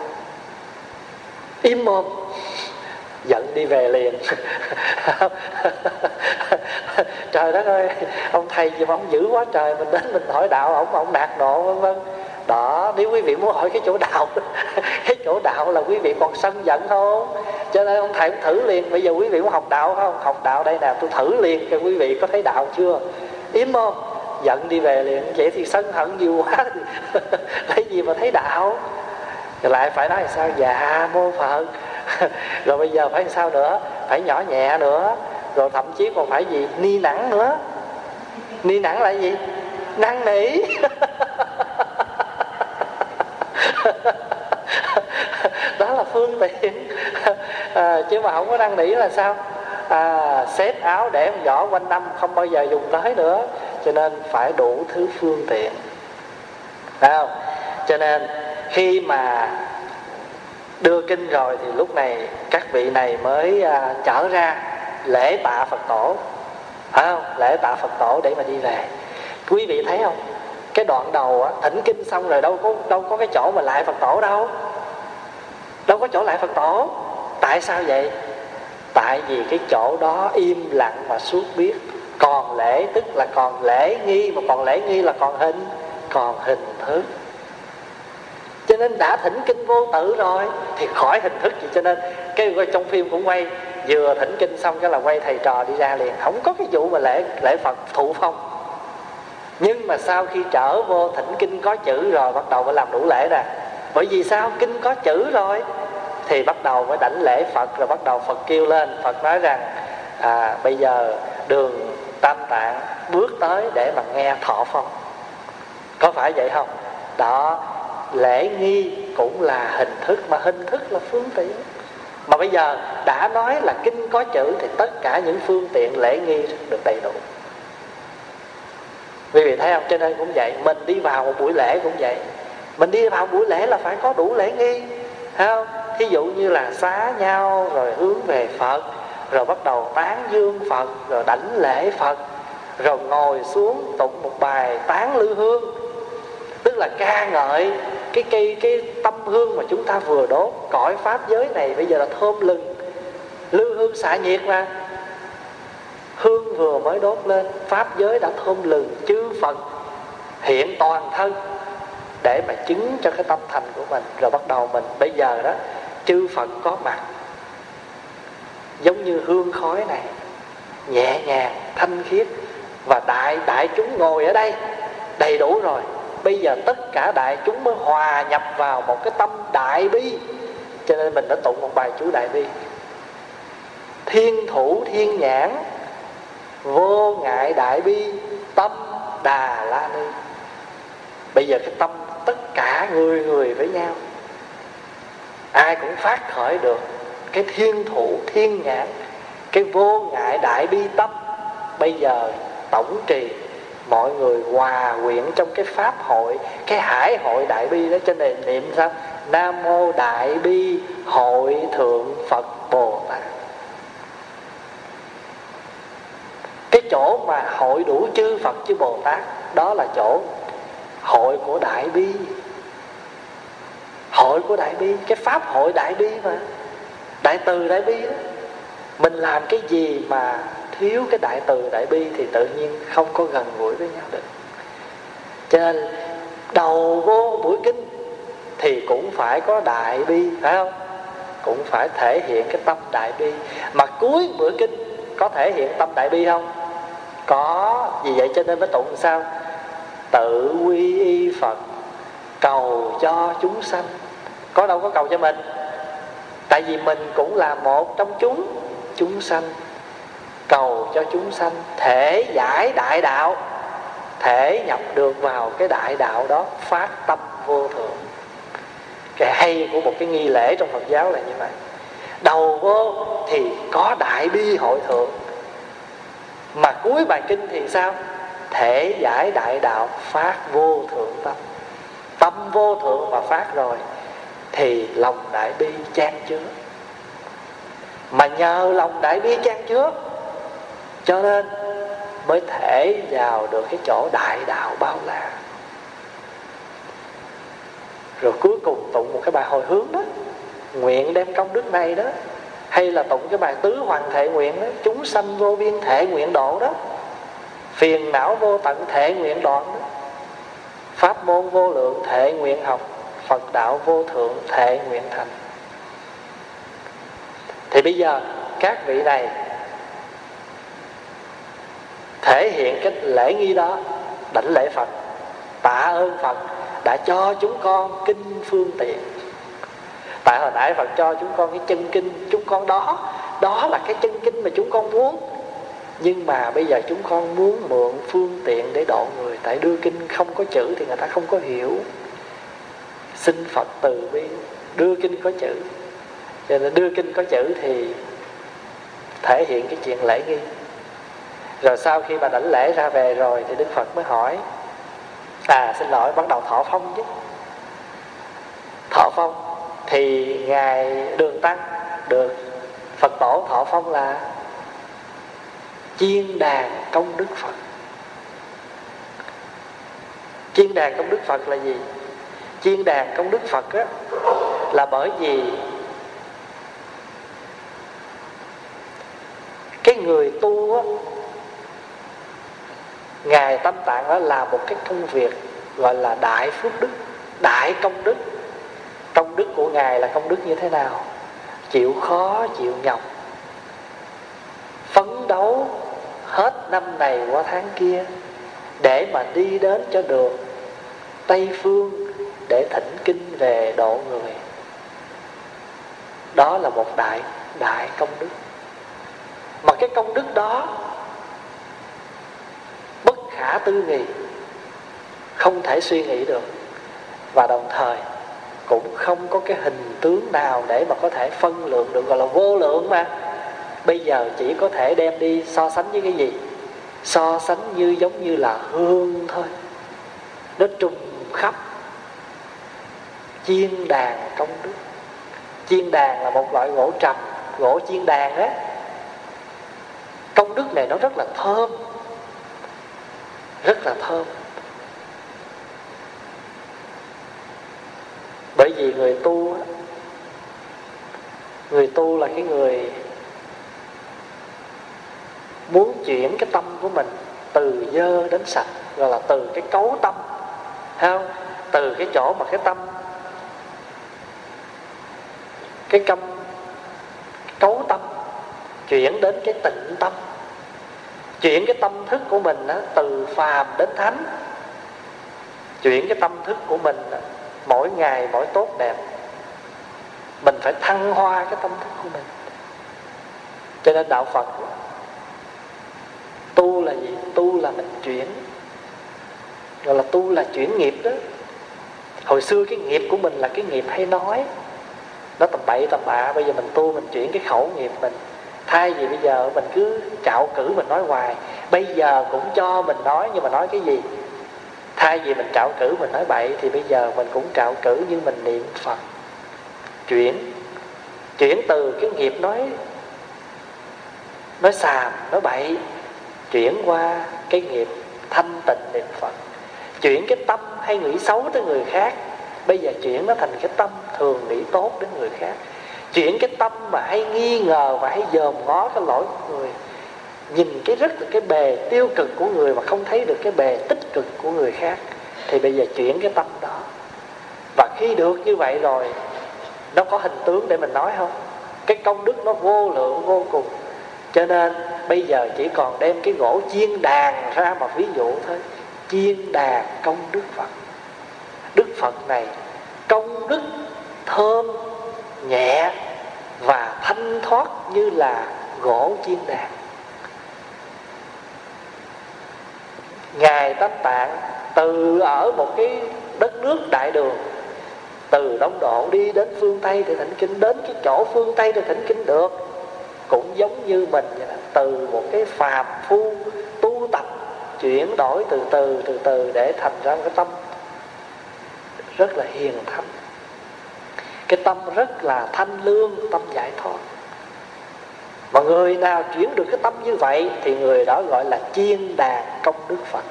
Im mồm, giận đi về liền. [laughs] Trời đất ơi, ông thầy gì mà ông dữ quá trời, mình đến mình hỏi đạo, ông ông đạt nộ vân vân đó, nếu quý vị muốn hỏi cái chỗ đạo, [laughs] cái chỗ đạo là quý vị còn sân giận không? Cho nên ông thầy cũng thử liền, bây giờ quý vị muốn học đạo không? Học đạo đây nè, tôi thử liền cho quý vị có thấy đạo chưa? Yếm không? Giận đi về liền, vậy thì sân hận nhiều quá [laughs] lấy gì mà thấy đạo? Rồi lại phải nói sao? Dạ mô phật. [laughs] Rồi bây giờ phải làm sao nữa? Phải nhỏ nhẹ nữa. Rồi thậm chí còn phải gì? Ni nắng nữa. Ni nắng là gì? Năn nỉ. [laughs] đó là phương tiện. À, chứ mà không có năn nỉ là sao? À, xếp áo để một giỏ quanh năm không bao giờ dùng tới nữa. Cho nên phải đủ thứ phương tiện. Đấy không? Cho nên khi mà đưa kinh rồi thì lúc này các vị này mới à, trở ra lễ tạ phật tổ. Phải không? Lễ tạ phật tổ để mà đi về. Quý vị thấy không? Cái đoạn đầu á, thỉnh kinh xong rồi đâu có đâu có cái chỗ mà lại phật tổ đâu. Đâu có chỗ lại phật tổ. Tại sao vậy? Tại vì cái chỗ đó im lặng mà suốt biết. Còn lễ tức là còn lễ nghi mà còn lễ nghi là còn hình còn hình thức. Cho nên đã thỉnh kinh vô tử rồi thì khỏi hình thức gì. Cho nên cái trong phim cũng quay vừa thỉnh kinh xong cái là quay thầy trò đi ra liền. Không có cái vụ mà lễ lễ phật thụ phong mà sau khi trở vô thỉnh kinh có chữ rồi bắt đầu mới làm đủ lễ nè. Bởi vì sao? Kinh có chữ rồi. Thì bắt đầu mới đảnh lễ phật rồi bắt đầu phật kêu lên. Phật nói rằng à, bây giờ đường tam tạng bước tới để mà nghe thọ phong. Có phải vậy không? Đó lễ nghi cũng là hình thức mà hình thức là phương tiện. Mà bây giờ đã nói là kinh có chữ thì tất cả những phương tiện lễ nghi được đầy đủ quý vị thấy không? Cho nên cũng vậy. Mình đi vào một buổi lễ cũng vậy. Mình đi vào buổi lễ là phải có đủ lễ nghi. Thấy không? Thí dụ như là xá nhau, rồi hướng về phật, rồi bắt đầu tán dương phật, rồi đảnh lễ phật, rồi ngồi xuống tụng một bài tán lư hương. Tức là ca ngợi cái cây cái tâm hương mà chúng ta vừa đốt. Cõi pháp giới này bây giờ là thơm lừng. Lư hương xả nhiệt mà hương vừa mới đốt lên, pháp giới đã thơm lừng chư phật, hiện toàn thân, để mà chứng cho cái tâm thành của mình. Rồi bắt đầu mình, bây giờ đó, chư phật có mặt. Giống như hương khói này, nhẹ nhàng, thanh khiết, và đại đại chúng ngồi ở đây, đầy đủ rồi. Bây giờ tất cả đại chúng mới hòa nhập vào một cái tâm đại bi. Cho nên mình đã tụng một bài chú đại bi. Thiên thủ, thiên nhãn vô ngại đại bi, tâm đà la ni. Bây giờ cái tâm tất cả người người với nhau. Ai cũng phát khởi được cái thiên thủ, thiên nhãn, cái vô ngại đại bi tâm. Bây giờ tổng trì, mọi người hòa quyện trong cái pháp hội, cái hải hội đại bi đó. Cho nên niệm sao? Nam mô đại bi hội thượng phật bồ tát cái chỗ mà hội đủ chư phật, chư bồ tát, đó là chỗ hội của đại bi. Hội của đại bi, cái pháp hội đại bi mà. Đại từ đại bi đó. Mình làm cái gì mà thiếu cái đại từ đại bi thì tự nhiên không có gần gũi với nhau được. Cho nên, đầu vô buổi kinh thì cũng phải có đại bi, phải không? Cũng phải thể hiện cái tâm đại bi. Mà cuối bữa kinh có thể hiện tâm đại bi không? Có. Vì vậy cho nên mới tụng sao? Tự quy y phật, cầu cho chúng sanh. Có đâu có cầu cho mình. Tại vì mình cũng là một trong chúng chúng sanh. Cầu cho chúng sanh thể giải đại đạo, thể nhập được vào cái đại đạo đó, phát tâm vô thượng cái hay của một cái nghi lễ trong phật giáo là như vậy. Đầu vô thì có đại bi hội thượng mà cuối bài kinh thì sao? Thể giải đại đạo, phát vô thượng tâm. Tâm vô thượng mà phát rồi, thì lòng đại bi chan chứa. Mà nhờ lòng đại bi chan chứa, cho nên mới thể vào được cái chỗ đại đạo bao la. Rồi cuối cùng tụng một cái bài hồi hướng đó. Nguyện đem công đức này đó hay là tụng cái bài tứ hoàng thể nguyện đó, chúng sanh vô biên thể nguyện độ đó, phiền não vô tận thể nguyện đoạn đó, pháp môn vô lượng thể nguyện học, phật đạo vô thượng thể nguyện thành. Thì bây giờ, các vị này thể hiện cái lễ nghi đó, đảnh lễ phật, tạ ơn phật, đã cho chúng con kinh phương tiện tại hồi nãy phật cho chúng con cái chân kinh, chúng con đó đó là cái chân kinh mà chúng con muốn. Nhưng mà bây giờ chúng con muốn mượn phương tiện để độ người, tại đưa kinh không có chữ thì người ta không có hiểu. Xin phật từ bi, đưa kinh có chữ. Cho nên đưa kinh có chữ thì thể hiện cái chuyện lễ nghi. Rồi sau khi bà đảnh lễ ra về rồi thì đức phật mới hỏi à xin lỗi, bắt đầu thọ phong chứ. Thọ phong thì ngài đường tăng được phật tổ thọ phong là chiên đàn công đức phật. Chiên đàn công đức phật là gì? Chiên đàn công đức phật á, là bởi vì cái người tu á, ngài tâm tạng đó là một cái công việc gọi là đại phước đức đại công đức công đức của ngài là công đức như thế nào? Chịu khó, chịu nhọc. Phấn đấu hết năm này qua tháng kia để mà đi đến cho được tây phương để thỉnh kinh về độ người. Đó là một đại đại công đức. Mà cái công đức đó, bất khả tư nghị, không thể suy nghĩ được. Và đồng thời cũng không có cái hình tướng nào để mà có thể phân lượng được, gọi là vô lượng mà. Bây giờ chỉ có thể đem đi so sánh với cái gì? So sánh như giống như là hương thôi. Nó trùng khắp chiên đàn trong nước. Chiên đàn là một loại gỗ trầm, gỗ chiên đàn á. Công đức này nó rất là thơm, rất là thơm bởi vì người tu người tu là cái người muốn chuyển cái tâm của mình từ dơ đến sạch gọi là từ cái cấu tâm. Thấy không? Từ cái chỗ mà cái tâm cái tâm cấu tâm chuyển đến cái tịnh tâm. Chuyển cái tâm thức của mình đó, từ phàm đến thánh. Chuyển cái tâm thức của mình đó, mỗi ngày mỗi tốt đẹp mình phải thăng hoa cái tâm thức của mình. Cho nên đạo phật, tu là gì? Tu là mình chuyển. Gọi là tu là chuyển nghiệp đó. Hồi xưa cái nghiệp của mình là cái nghiệp hay nói. Nó tầm bậy tầm bạ, bây giờ mình tu mình chuyển cái khẩu nghiệp mình. Thay vì bây giờ mình cứ trạo cử mình nói hoài, bây giờ cũng cho mình nói nhưng mà nói cái gì? Thay vì mình trạo cử mình nói bậy thì bây giờ mình cũng trạo cử nhưng mình niệm phật chuyển chuyển từ cái nghiệp nói nói xàm, nói bậy, chuyển qua cái nghiệp thanh tịnh niệm phật. Chuyển cái tâm hay nghĩ xấu tới người khác, bây giờ chuyển nó thành cái tâm thường nghĩ tốt đến người khác. Chuyển cái tâm mà hay nghi ngờ và hay dòm ngó cái lỗi của người, nhìn cái rất là cái bề tiêu cực của người mà không thấy được cái bề tích cực của người khác, thì bây giờ chuyển cái tâm đó. Và khi được như vậy rồi nó có hình tướng để mình nói không? Cái công đức nó vô lượng, vô cùng. Cho nên, bây giờ chỉ còn đem cái gỗ chiên đàn ra mà ví dụ thôi. Chiên đàn công đức phật. Đức phật này, công đức thơm, nhẹ và thanh thoát như là gỗ chiên đàn. Ngài tánh tạng từ ở một cái đất nước đại đường từ đông độ đi đến phương tây thì thỉnh kinh, đến cái chỗ phương tây thì thỉnh kinh được. Cũng giống như mình vậy đó. từ một cái phàm phu tu tập, chuyển đổi từ từ từ từ để thành ra một cái tâm rất là hiền thánh cái tâm rất là thanh lương, tâm giải thoát. Mà người nào chuyển được cái tâm như vậy thì người đó gọi là chiên đàn công đức phật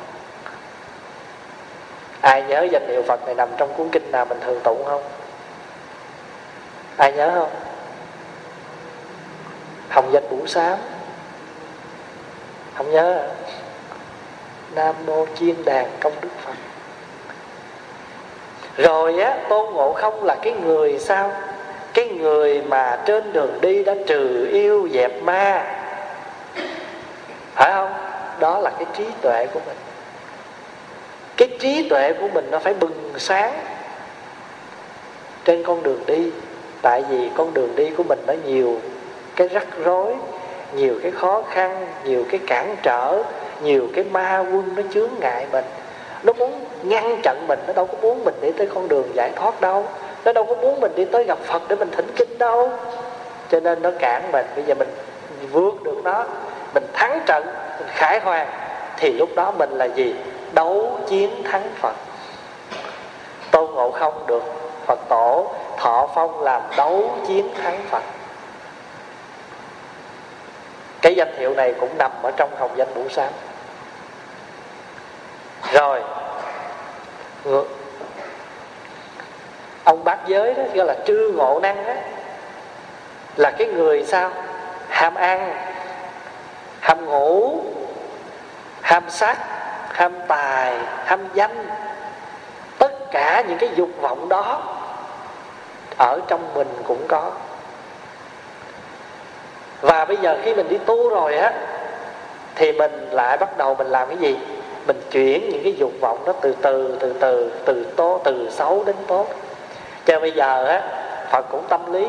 ai nhớ danh hiệu phật này nằm trong cuốn kinh nào mình thường tụng không? Ai nhớ không? Hồng danh bủ sám. Không nhớ. À? nam mô chiên đàn công đức phật. Rồi á, tôn ngộ không là cái người sao? Cái người mà trên đường đi đã trừ yêu dẹp ma. Phải không? Đó là cái trí tuệ của mình cái trí tuệ của mình nó phải bừng sáng trên con đường đi. Tại vì con đường đi của mình nó nhiều cái rắc rối, nhiều cái khó khăn, nhiều cái cản trở, nhiều cái ma quân nó chướng ngại mình. Nó muốn ngăn chặn mình, nó đâu có muốn mình đi tới con đường giải thoát đâu. Nó đâu có muốn mình đi tới gặp phật để mình thỉnh kinh đâu. Cho nên nó cản mình. Bây giờ mình vượt được nó, mình thắng trận, mình khải hoàn, thì lúc đó mình là gì? Đấu chiến thắng phật. Tôn ngộ không được phật tổ thọ phong làm đấu chiến thắng phật. Cái danh hiệu này cũng nằm ở trong hồng danh bủ sáng rồi ông bát giới đó gọi là trư ngộ năng đó là cái người sao? Ham ăn, ham ngủ, ham sắc ham tài ham danh. Tất cả những cái dục vọng đó ở trong mình cũng có. Và bây giờ khi mình đi tu rồi á, thì mình lại bắt đầu mình làm cái gì? Mình chuyển những cái dục vọng đó từ từ từ từ từ tốt từ xấu đến tốt. Cho bây giờ á, phật cũng tâm lý.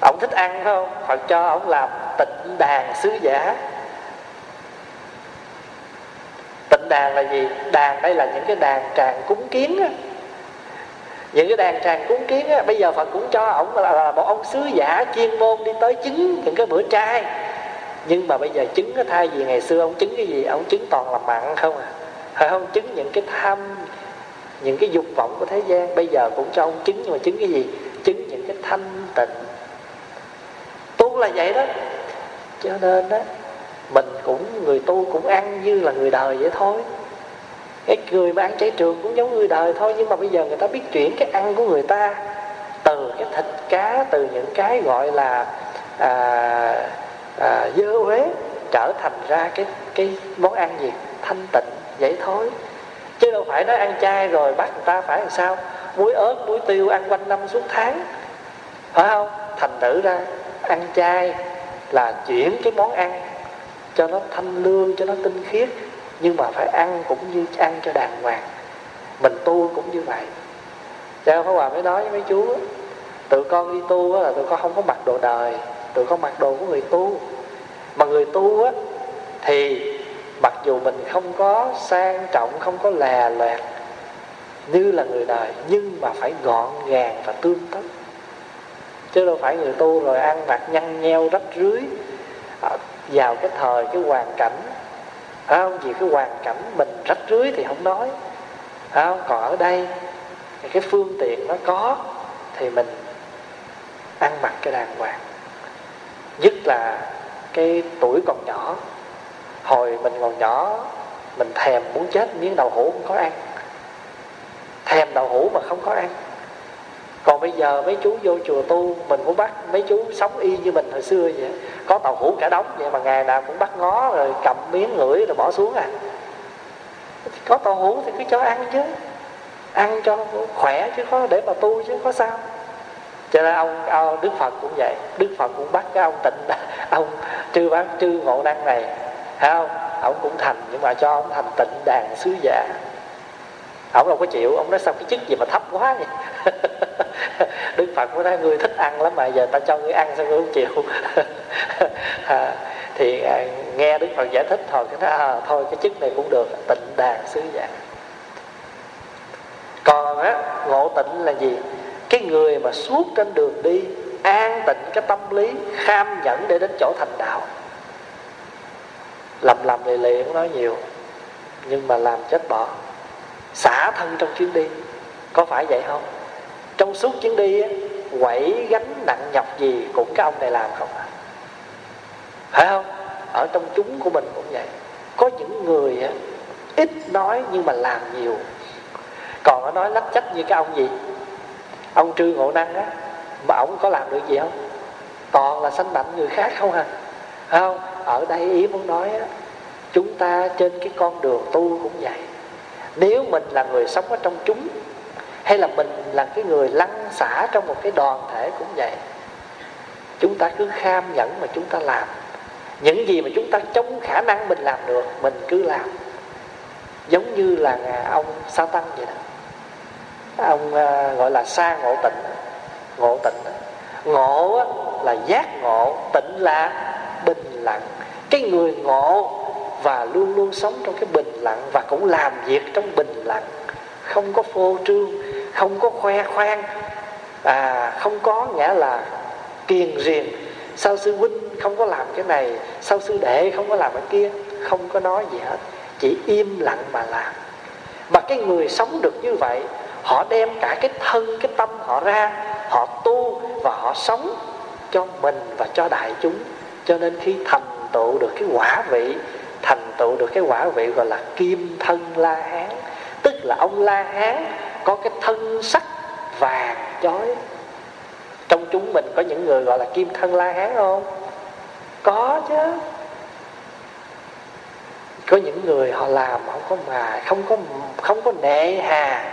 Ông thích ăn phải không? Phật cho ông làm tịnh đàn sứ giả tịnh đàn là gì? Đàn đây là những cái đàn tràng cúng kiến á. Những cái đàn tràng cúng kiến á bây giờ phật cũng cho ông là, là một ông sứ giả chuyên môn đi tới chứng những cái bữa trai. Nhưng mà bây giờ chứng cái thay vì ngày xưa ông chứng cái gì ông chứng toàn là mặn không à. Phải không? Chứng những cái tham những cái dục vọng của thế gian. Bây giờ cũng cho ông chứng nhưng mà chứng cái gì? Chứng những cái thanh tịnh. Tu là vậy đó. Cho nên đó mình cũng người tu cũng ăn như là người đời vậy thôi. Cái người mà ăn chay trường cũng giống người đời thôi nhưng mà bây giờ người ta biết chuyển cái ăn của người ta từ cái thịt cá từ những cái gọi là à, à, dơ uế trở thành ra cái cái món ăn gì? Thanh tịnh vậy thôi. Chứ đâu phải nói ăn chay rồi bắt người ta phải làm sao? Muối ớt muối tiêu ăn quanh năm suốt tháng. Phải không? Thành thử ra ăn chay là chuyển cái món ăn cho nó thanh lương, cho nó tinh khiết. Nhưng mà phải ăn cũng như ăn cho đàng hoàng. Mình tu cũng như vậy. Cha Pháp Hòa mới nói với mấy chú tụi con đi tu là tụi con không có mặc đồ đời, tụi con mặc đồ của người tu. Mà người tu á thì mặc dù mình không có sang trọng, không có lè loẹt như là người đời, nhưng mà phải gọn gàng và tương tất. Chứ đâu phải người tu rồi ăn mặc nhăn nheo rách rưới à, vào cái thời cái hoàn cảnh. Phải không? Vì cái hoàn cảnh mình rách rưới thì không nói. Phải không? Còn ở đây cái phương tiện nó có thì mình ăn mặc cái đàng hoàng. Nhất là cái tuổi còn nhỏ. Hồi mình còn nhỏ, mình thèm muốn chết, miếng đậu hũ không có ăn. Thèm đậu hũ mà không có ăn. Còn bây giờ mấy chú vô chùa tu, mình cũng bắt mấy chú sống y như mình hồi xưa vậy có tàu hũ cả đống vậy mà ngày nào cũng bắt ngó rồi cầm miếng ngửi rồi bỏ xuống à. Có tàu hũ thì cứ cho ăn chứ. Ăn cho khỏe chứ có để mà tu chứ có sao. Cho nên ông, ông đức phật cũng vậy. Đức phật cũng bắt cái ông tịnh [laughs] ông trư bán trư ngộ năng này. Thấy không? Ông cũng thành nhưng mà cho ông thành tịnh đàn sứ giả. Ông đâu có chịu ông nói sao cái chức gì mà thấp quá vậy? [laughs] [laughs] đức phật mới nói người thích ăn lắm mà giờ ta cho ngươi ăn sao ngươi không chịu? [laughs] À, thì à, nghe đức phật giải thích thôi cái nói à, thôi cái chức này cũng được tịnh đàn sứ giả còn á ngộ tịnh là gì? Cái người mà suốt trên đường đi an tịnh cái tâm lý kham nhẫn để đến chỗ thành đạo. Lầm lầm lì lì cũng nói nhiều nhưng mà làm chết bỏ. Xả thân trong chuyến đi có phải vậy không? Trong suốt chuyến đi quẩy gánh nặng nhọc gì cũng cái ông này làm không à? Phải không? Ở trong chúng của mình cũng vậy. Có những người ít nói nhưng mà làm nhiều. Còn nó nói lách trách như cái ông gì? Ông trư ngộ năng á, mà ông có làm được gì không? Toàn là sanh bệnh người khác không à? Phải không? Ở đây ý muốn nói á, chúng ta trên cái con đường tu cũng vậy. Nếu mình là người sống ở trong chúng hay là mình là cái người lăn xả trong một cái đoàn thể cũng vậy? Chúng ta cứ kham nhẫn mà chúng ta làm. Những gì mà chúng ta chống khả năng mình làm được, mình cứ làm. Giống như là ông sa tăng vậy đó. Ông à, gọi là sa ngộ tịnh. Ngộ tịnh ngộ là giác ngộ, tịnh là bình lặng. Cái người ngộ và luôn luôn sống trong cái bình lặng và cũng làm việc trong bình lặng. Không có phô trương không có khoe khoang à không có nghĩa là kiền riêng. Sao sư huynh không có làm cái này? Sao sư đệ không có làm cái kia? Không có nói gì hết. Chỉ im lặng mà làm. Mà cái người sống được như vậy, họ đem cả cái thân, cái tâm họ ra, họ tu và họ sống cho mình và cho đại chúng. Cho nên khi thành tựu được cái quả vị, thành tựu được cái quả vị gọi là kim thân la hán, tức là ông la hán có cái thân sắc vàng chói. Trong chúng mình có những người gọi là kim thân la hán không? Có chứ. Có những người họ làm không có mà, không có không có nệ hà.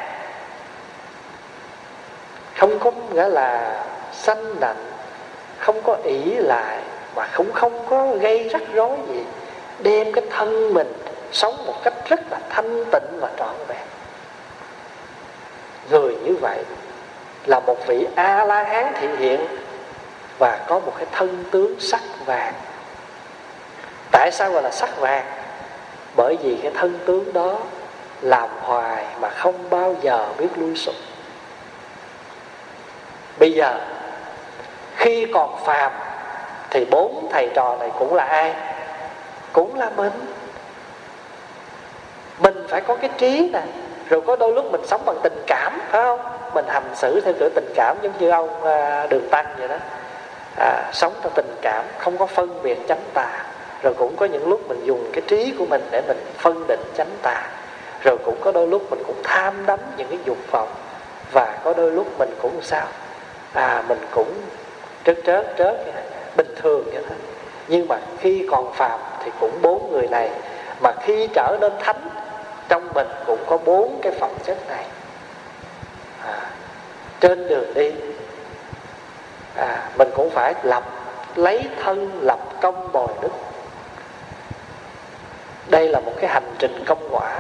Không có nghĩa là sanh nặng, không có ỷ lại, mà cũng không có gây rắc rối gì. Đem cái thân mình sống một cách rất là thanh tịnh và trọn vẹn người như vậy là một vị a la hán thị hiện và có một cái thân tướng sắc vàng. Tại sao gọi là sắc vàng? Bởi vì cái thân tướng đó làm hoài mà không bao giờ biết lui sụp. Bây giờ, khi còn phàm, thì bốn thầy trò này cũng là ai? Cũng là mình. Mình phải có cái trí này rồi có đôi lúc mình sống bằng tình cảm phải không? Mình hành xử theo kiểu tình cảm giống như ông à, đường tăng vậy đó. À, sống theo tình cảm không có phân biệt chánh tà. Rồi cũng có những lúc mình dùng cái trí của mình để mình phân định chánh tà. Rồi cũng có đôi lúc mình cũng tham đắm những cái dục vọng. Và có đôi lúc mình cũng sao? À mình cũng trớt trớt trớt bình thường vậy thôi nhưng mà khi còn phàm thì cũng bốn người này. Mà khi trở nên thánh trong mình cũng có bốn cái phẩm chất này. À, trên đường đi à, mình cũng phải lập lấy thân lập công bồi đức. Đây là một cái hành trình công quả.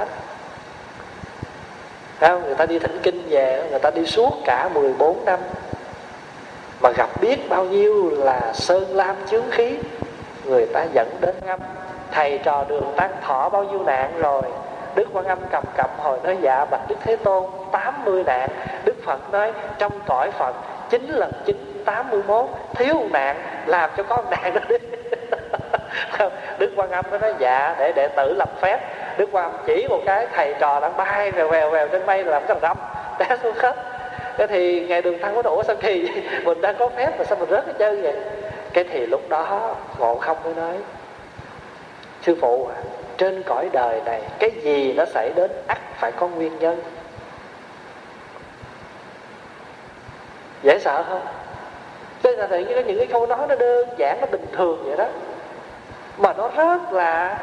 Không? người ta đi thỉnh kinh về người ta đi suốt cả 14 năm. Mà gặp biết bao nhiêu là sơn lam chướng khí người ta dẫn đến ngâm. Thầy trò đường tăng thọ bao nhiêu nạn rồi. Đức Quan Âm cầm cập hồi nói dạ bạch Đức Thế Tôn 80 nạn. Đức Phật nói trong cõi Phật 9 lần 9 81 Thiếu một nạn làm cho có một [laughs] nạn đó đi. Đức Quan Âm nó nói dạ để đệ tử lập phép. Đức Quan Âm chỉ một cái thầy trò đang bay vèo vèo vèo trên mây làm cái râm té xuống hết. Cái thì ngày đường thăng có đổ sao kỳ [laughs] mình đang có phép mà sao mình rớt cái chơi vậy? Cái thì lúc đó ngộ không mới nói sư phụ à, trên cõi đời này, cái gì nó xảy đến ắt phải có nguyên nhân. Dễ sợ không? Thế là tự nhiên những cái câu nói nó đơn giản, nó bình thường vậy đó. Mà nó rất là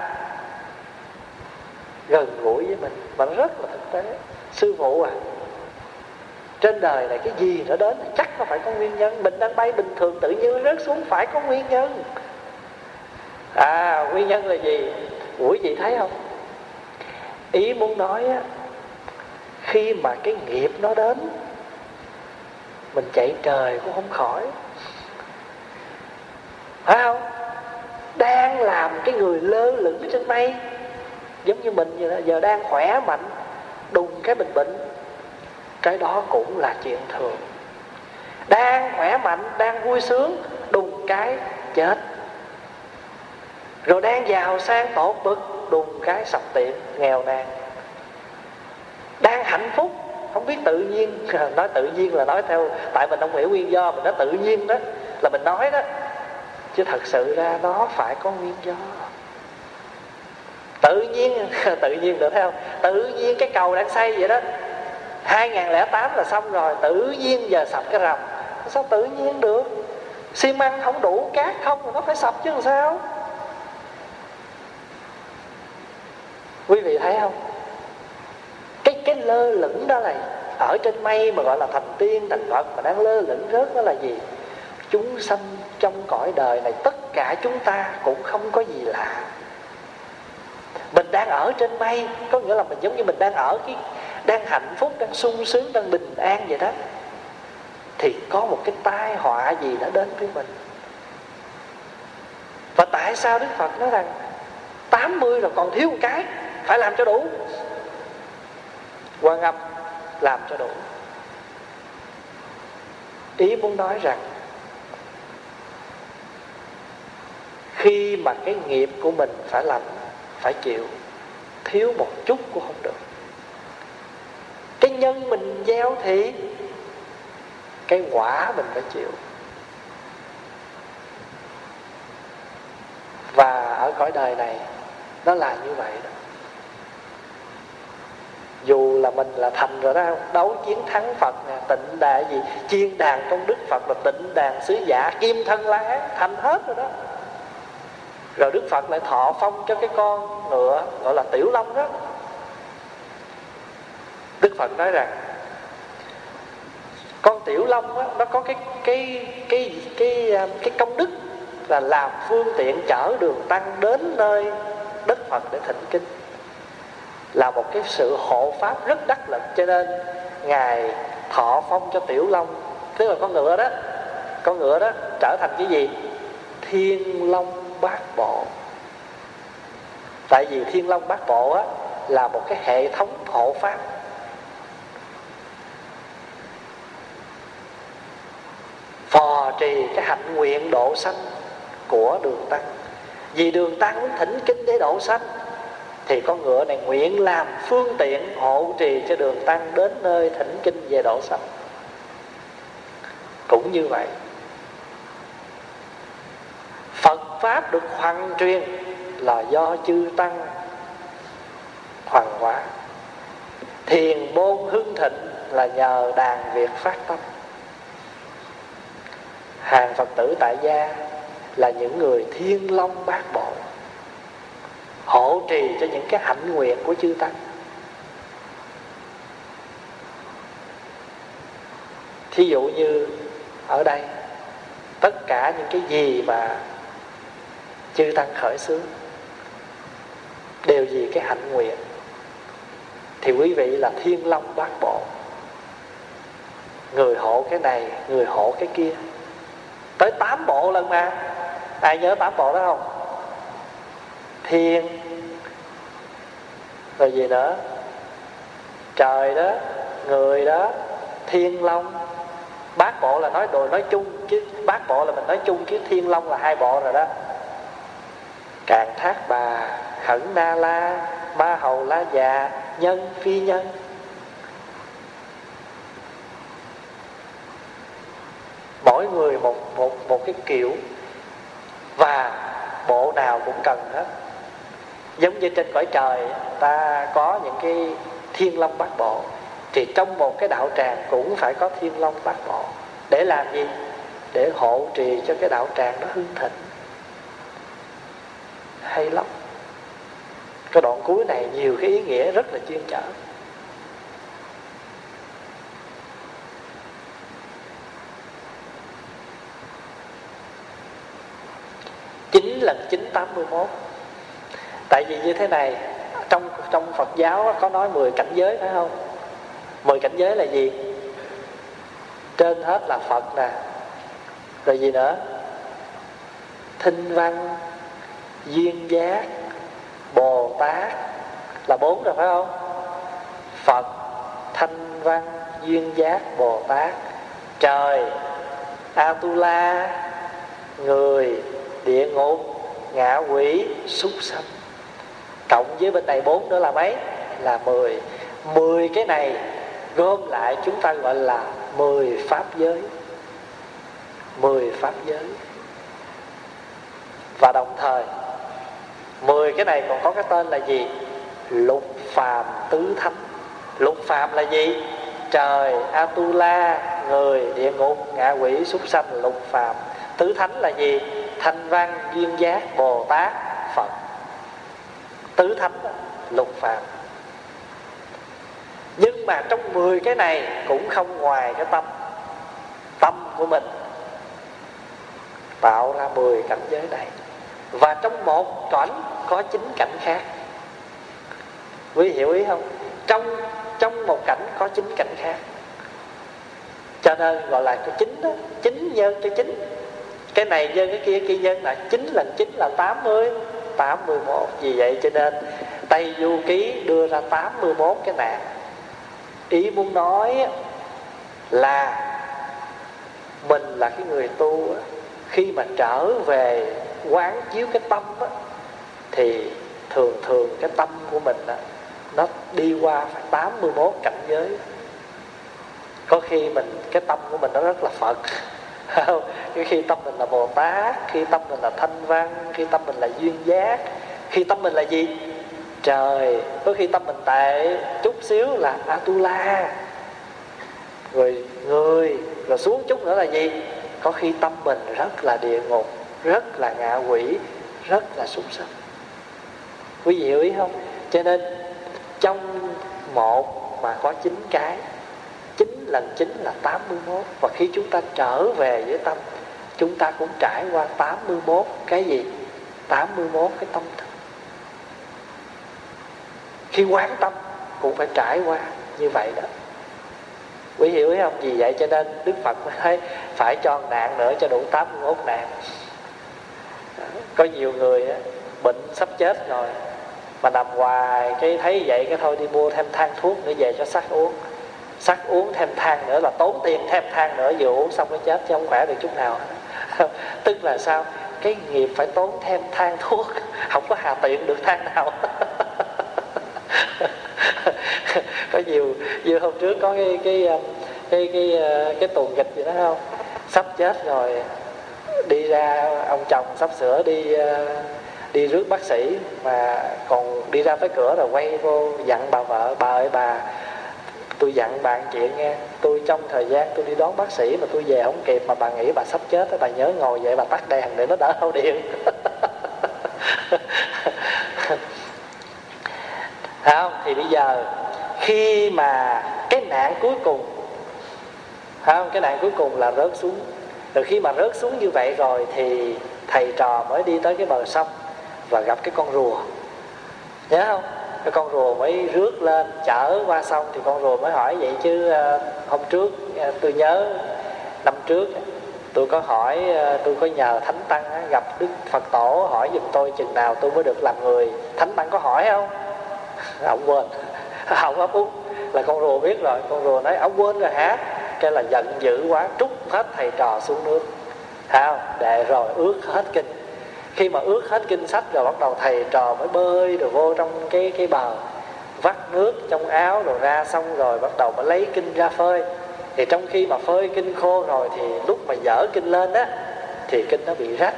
gần gũi với mình, mà nó rất là thực tế. Sư phụ à trên đời này cái gì nó đến chắc nó phải có nguyên nhân. Mình đang bay bình thường, tự nhiên rớt xuống phải có nguyên nhân. À nguyên nhân là gì? Quý vị thấy không? Ý muốn nói á khi mà cái nghiệp nó đến mình chạy trời cũng không khỏi. Phải không? Đang làm cái người lơ lửng trên mây giống như mình vậy đó, giờ đang khỏe mạnh đùng cái bệnh bệnh. Cái đó cũng là chuyện thường. Đang khỏe mạnh đang vui sướng đùng cái chết rồi đang giàu sang tốt bực, đùng cái sập tiệm, nghèo nàn. Đang hạnh phúc, không biết tự nhiên, [laughs] nói tự nhiên là nói theo, tại mình không hiểu nguyên do, mình nói tự nhiên đó, là mình nói đó. Chứ thật sự ra nó phải có nguyên do. Tự nhiên [laughs] tự nhiên được thấy không? Tự nhiên cái cầu đang xây vậy đó. 2008 là xong rồi, tự nhiên giờ sập cái rầm. Sao tự nhiên được? Xi măng không đủ, cát không thì nó phải sập chứ làm sao? Quý vị thấy không? Cái cái lơ lửng đó là ở trên mây mà gọi là thành tiên, thành phật, mà đang lơ lửng rớt đó là gì? Chúng sanh trong cõi đời này, tất cả chúng ta cũng không có gì lạ. Mình đang ở trên mây, có nghĩa là mình giống như mình đang ở cái, đang hạnh phúc, đang sung sướng, đang bình an vậy đó. Thì có một cái tai họa gì đã đến với mình. Và tại sao đức phật nói rằng 80 rồi còn thiếu một cái? Phải làm cho đủ. Quan âm làm cho đủ. Ý muốn nói rằng, khi mà cái nghiệp của mình phải làm phải chịu, thiếu một chút cũng không được. Cái nhân mình gieo thì, cái quả mình phải chịu. Và ở cõi đời này, nó là như vậy đó dù là mình là thành rồi đó đấu chiến thắng phật nè tịnh đà gì chiên đàn trong đức phật là tịnh đàn sứ giả kim thân lá thành hết rồi đó. Rồi đức phật lại thọ phong cho cái con ngựa gọi là tiểu long đó. Đức phật nói rằng con tiểu long đó, nó có cái cái cái cái cái, cái công đức là làm phương tiện chở đường tăng đến nơi đất phật để thỉnh kinh là một cái sự hộ pháp rất đắc lực. Cho nên ngài thọ phong cho tiểu long. Tức là con ngựa đó, con ngựa đó trở thành cái gì? Thiên long bát bộ. Tại vì thiên long bát bộ á, là một cái hệ thống hộ pháp. Phò trì cái hạnh nguyện độ sanh của đường tăng. Vì đường tăng muốn thỉnh kinh để độ sanh thì con ngựa này nguyện làm phương tiện hộ trì cho đường tăng đến nơi thỉnh kinh về độ sanh. Cũng như vậy, phật pháp được hoàn truyền là do chư tăng hoàn hóa. Thiền môn hưng thịnh là nhờ đàn việc phát tâm. Hàng phật tử tại gia là những người thiên long bát bộ hộ trì cho những cái hạnh nguyện của chư tăng. Thí dụ như ở đây, tất cả những cái gì mà chư tăng khởi xướng đều vì cái hạnh nguyện. Thì quý vị là thiên long bát bộ người hộ cái này, người hộ cái kia. Tới tám bộ lần mà. Ai nhớ tám bộ đó không? Thiên. Rồi gì nữa? Trời đó, người đó, thiên long. Bát bộ là nói đồ nói chung chứ, bát bộ là mình nói chung chứ, thiên long là hai bộ rồi đó. Cạn thác bà, khẩn na la ma hầu la già, nhân phi nhân. Mỗi người một một một cái kiểu và bộ nào cũng cần hết giống như trên cõi trời, ta có những cái thiên long bát bộ. Thì trong một cái đạo tràng cũng phải có thiên long bát bộ. Để làm gì? Để hộ trì cho cái đạo tràng nó hưng thịnh. Hay lắm. Cái đoạn cuối này nhiều cái ý nghĩa rất là chuyên trở. Chín lần chín tám mươi mốt tại vì như thế này, trong trong Phật giáo có nói 10 cảnh giới phải không? 10 cảnh giới là gì? Trên hết là Phật nè. Rồi gì nữa? Thinh văn, duyên giác, bồ tát là bốn rồi phải không? Phật thanh văn, duyên giác, bồ tát. Trời, atula, người địa ngục, ngạ quỷ, súc sanh cộng với bên này bốn nữa là mấy? Là mười. Mười cái này gom lại chúng ta gọi là mười pháp giới. Mười pháp giới. Và đồng thời, mười cái này còn có cái tên là gì? Lục phàm tứ thánh. Lục phàm là gì? Trời, atula, người địa ngục, ngạ quỷ súc sanh lục phàm. Tứ thánh là gì? Thanh văn, duyên giác, bồ tát tứ thánh, lục phàm. Nhưng mà trong mười cái này cũng không ngoài cái tâm tâm của mình tạo ra mười cảnh giới này. Và trong một cảnh có chín cảnh khác. Quý hiểu ý không? Trong trong một cảnh có chín cảnh khác. Cho nên gọi là cái chín đó, chín nhân cho chín. Cái này nhân, cái kia kia nhân là chín lần chín là tám mươi tám mươi một vì vậy cho nên Tây Du Ký đưa ra tám mươi một cái nạn. Ý muốn nói là mình là cái người tu khi mà trở về quán chiếu cái tâm thì thường thường cái tâm của mình nó đi qua phải 81 cảnh giới. Có khi mình, cái tâm của mình nó rất là phật khi tâm mình là bồ tát, khi tâm mình là thanh văn, khi tâm mình là duyên giác, khi tâm mình là gì? Trời, có khi tâm mình tệ chút xíu là atula. Rồi người, rồi xuống chút nữa là gì? Có khi tâm mình rất là địa ngục, rất là ngạ quỷ, rất là súc sanh quý vị hiểu ý không? Cho nên, trong một mà có chín cái lần chín là 81 và khi chúng ta trở về với tâm, chúng ta cũng trải qua 81 cái gì? 81 cái tâm thức. Khi quán tâm cũng phải trải qua như vậy đó. Quý hiểu ý không? Vì vậy cho nên đức phật mới thấy phải cho nạn nữa cho đủ 81 nạn. Có nhiều người bệnh sắp chết rồi, mà nằm hoài, cái thấy vậy cái thôi đi mua thêm thang thuốc nữa về cho sắc uống sắc uống thêm than nữa là tốn tiền thêm than nữa vừa uống xong cái chết chứ không khỏe được chút nào. [laughs] Tức là sao? Cái nghiệp phải tốn thêm than thuốc [laughs] không có hà tiện được than nào. [laughs] Có nhiều như hôm trước có cái cái um, cái cái cái, cái tuần kịch gì đó không? Sắp chết rồi đi ra ông chồng sắp sửa đi ờ, đi rước bác sĩ mà còn đi ra tới cửa rồi quay vô dặn bà vợ bà ơi bà tôi dặn bạn chuyện nghe, tôi trong thời gian tôi đi đón bác sĩ mà tôi về không kịp mà bà nghĩ bà sắp chết bà nhớ ngồi vậy, bà tắt đèn để nó đỡ hao điện. [laughs] Không, thì bây giờ, khi mà cái nạn cuối cùng, không, cái nạn cuối cùng là rớt xuống. Rồi khi mà rớt xuống như vậy rồi thì thầy trò mới đi tới cái bờ sông và gặp cái con rùa. Nhớ không? Cái con rùa mới rước lên, chở qua sông thì con rùa mới hỏi vậy chứ ờ, hôm trước ờ, tôi nhớ, năm trước, tôi có hỏi ờ, tôi có nhờ thánh tăng gặp đức phật tổ hỏi giùm tôi chừng nào tôi mới được làm người. Thánh tăng có hỏi không? [laughs] Ông quên. [laughs] Ông ấp úng. Là con rùa biết rồi, con rùa nói, ông quên rồi hả? Cái là giận dữ quá, trút hết thầy trò xuống nước. Không? Để rồi ướt hết kinh khi mà ướt hết kinh sách rồi bắt đầu thầy trò mới bơi rồi vô trong cái cái bờ, vắt nước trong áo rồi ra xong rồi bắt đầu mới lấy kinh ra phơi. Thì trong khi mà phơi kinh khô rồi thì lúc mà dở kinh lên á, thì kinh nó bị rách.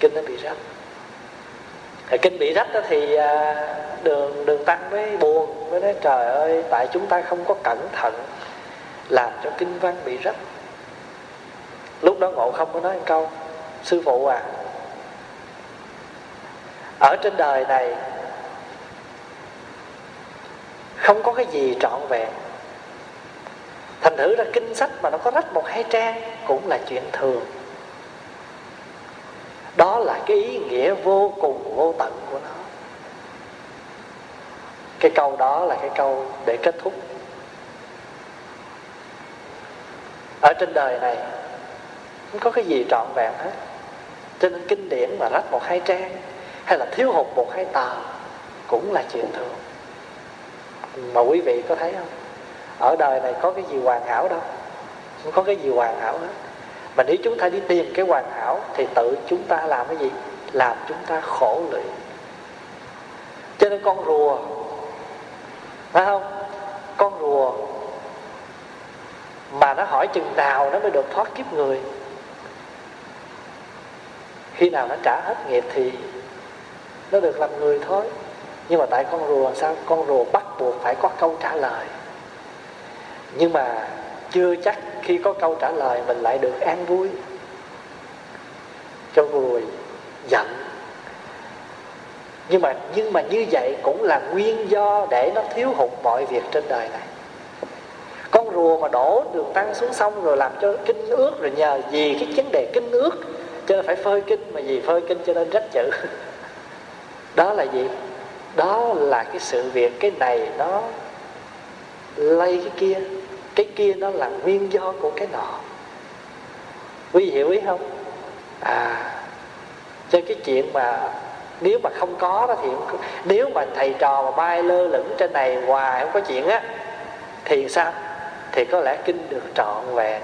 Kinh nó bị rách. Thì kinh bị rách đó thì à, đường đường tăng mới buồn, mới nói, trời ơi, tại chúng ta không có cẩn thận làm cho kinh văn bị rách. Lúc đó ngộ không có nói một câu sư phụ à ở trên đời này không có cái gì trọn vẹn. Thành thử ra kinh sách mà nó có rách một hai trang cũng là chuyện thường. Đó là cái ý nghĩa vô cùng, vô tận của nó. Cái câu đó là cái câu để kết thúc. Ở trên đời này không có cái gì trọn vẹn hết cho nên kinh điển mà rách một hai trang, hay là thiếu hụt một hai tờ cũng là chuyện thường. Mà quý vị có thấy không? Ở đời này có cái gì hoàn hảo đâu. Không có cái gì hoàn hảo hết. Mà nếu chúng ta đi tìm cái hoàn hảo, thì tự chúng ta làm cái gì? Làm chúng ta khổ lụy cho nên con rùa, phải không? Con rùa mà nó hỏi chừng nào nó mới được thoát kiếp người? Khi nào nó trả hết nghiệp thì nó được làm người thôi. Nhưng mà tại con rùa sao? Con rùa bắt buộc phải có câu trả lời. Nhưng mà chưa chắc khi có câu trả lời mình lại được an vui. Cho người giận. Nhưng mà nhưng mà như vậy cũng là nguyên do để nó thiếu hụt mọi việc trên đời này. Con rùa mà đổ đường tăng xuống sông rồi làm cho kinh ước, rồi nhờ vì cái vấn đề kinh ước cho nên phải phơi kinh mà vì phơi kinh cho nên rách chữ. Đó là gì? Đó là cái sự việc, cái này nó lây cái kia cái kia nó là nguyên do của cái nọ. Quý vị hiểu ý không? À cho cái chuyện mà nếu mà không có đó thì nếu mà thầy trò mà bay lơ lửng trên này hoài không có chuyện á, thì sao? Thì có lẽ kinh được trọn vẹn.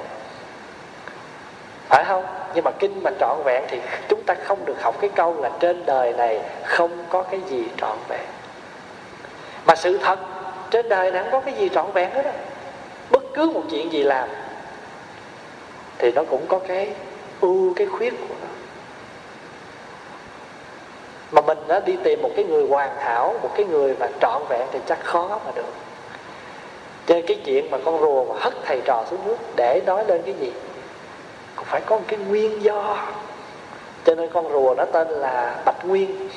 Phải không? Nhưng mà kinh mà trọn vẹn thì chúng ta không được học cái câu là trên đời này không có cái gì trọn vẹn. Mà sự thật, trên đời này không có cái gì trọn vẹn hết á. Bất cứ một chuyện gì làm, thì nó cũng có cái ưu, cái khuyết của nó. Mà mình đã đi tìm một cái người hoàn hảo, một cái người mà trọn vẹn thì chắc khó mà được. Cho cái chuyện mà con rùa mà hất thầy trò xuống nước để nói lên cái gì? Cũng phải có một cái nguyên do. Cho nên con rùa nó tên là bạch nguyên.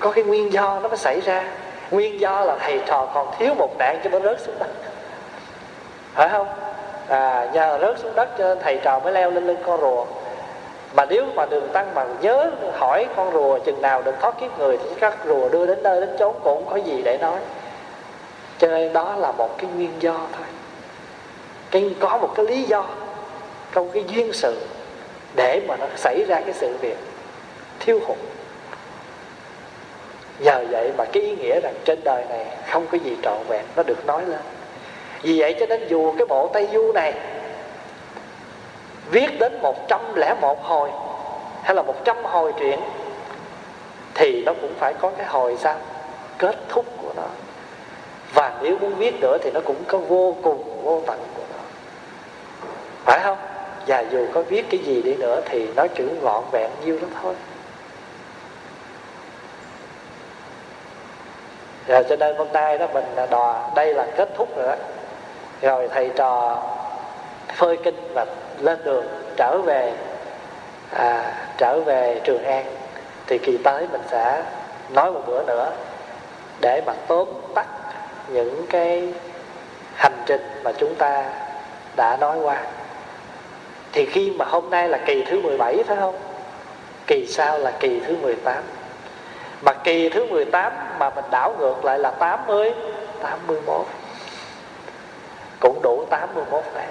Có cái nguyên do nó mới xảy ra. Nguyên do là thầy trò còn thiếu một nạn cho nó rớt xuống đất. Phải không? À nhờ rớt xuống đất cho nên thầy trò mới leo lên lưng con rùa. Mà nếu mà đường tăng mà nhớ hỏi con rùa chừng nào được thoát kiếp người thì các rùa đưa đến nơi đến chốn cũng không có gì để nói. Cho nên đó là một cái nguyên do thôi nhưng có một cái lý do trong cái duyên sự để mà nó xảy ra cái sự việc thiếu hụt. Nhờ vậy mà cái ý nghĩa rằng trên đời này không có gì trọn vẹn, nó được nói lên. Vì vậy cho nên dù cái bộ tây du này viết đến một trăm lẻ một hồi hay là một trăm hồi truyện, thì nó cũng phải có cái hồi sao? Kết thúc của nó. Và nếu muốn viết nữa thì nó cũng có vô cùng, vô tận của nó phải không? và dù có viết cái gì đi nữa thì nó chữ gọn vẹn nhiêu đó thôi. Rồi cho nên hôm nay đó mình đò đây là kết thúc rồi đó. Rồi thầy trò phơi kinh và lên đường trở về à, trở về trường an. Thì kỳ tới mình sẽ nói một bữa nữa để mà tóm tắt những cái hành trình mà chúng ta đã nói qua thì khi mà hôm nay là kỳ thứ 17 phải không? Kỳ sau là kỳ thứ 18 mà kỳ thứ 18 mà mình đảo ngược lại là 80 81 cũng đủ 81 này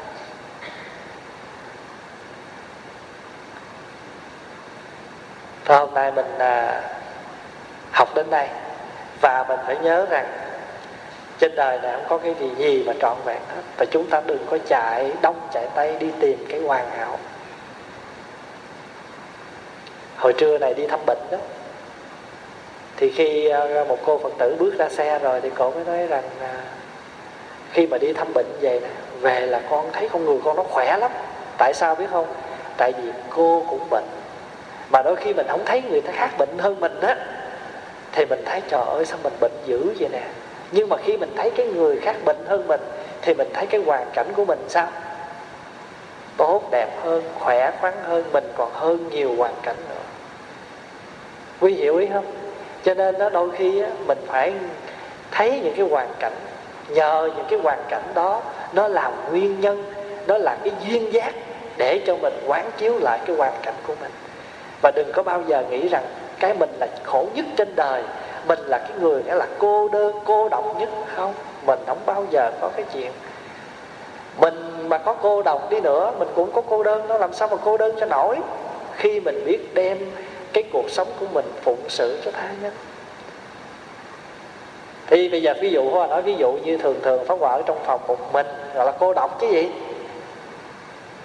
Thôi hôm nay mình à, học đến đây. Và mình phải nhớ rằng trên đời này không có cái gì gì mà trọn vẹn hết. Và chúng ta đừng có chạy đông chạy tây đi tìm cái hoàn hảo. Hồi trưa này đi thăm bệnh đó. Thì khi ờ, một cô phật tử bước ra xe rồi thì cô mới nói rằng à, khi mà đi thăm bệnh về nè, về là con thấy con người con nó khỏe lắm. Tại sao biết không? Tại vì cô cũng bệnh. Mà đôi khi mình không thấy người ta khác bệnh hơn mình á, thì mình thấy trời ơi, sao mình bệnh dữ vậy nè? Nhưng mà khi mình thấy cái người khác bệnh hơn mình thì mình thấy cái hoàn cảnh của mình sao? Tốt đẹp hơn khỏe khoắn hơn mình còn hơn nhiều hoàn cảnh nữa. Quý hiểu ý không? Cho nên đó đôi khi á, mình phải thấy những cái hoàn cảnh nhờ những cái hoàn cảnh đó nó làm nguyên nhân nó là cái duyên giác để cho mình quán chiếu lại cái hoàn cảnh của mình. Và đừng có bao giờ nghĩ rằng cái mình là khổ nhất trên đời mình là cái người nghĩa là cô đơn, cô độc nhất không? Mình không bao giờ có cái chuyện. Mình mà có cô độc đi nữa, mình cũng có cô đơn, nó làm sao mà cô đơn cho nổi? Khi mình biết đem cái cuộc sống của mình phụng sự cho tha nhân. Thì bây giờ ví dụ hoa nói ví dụ như thường thường pháp hòa ở trong phòng một mình gọi là cô độc chứ gì?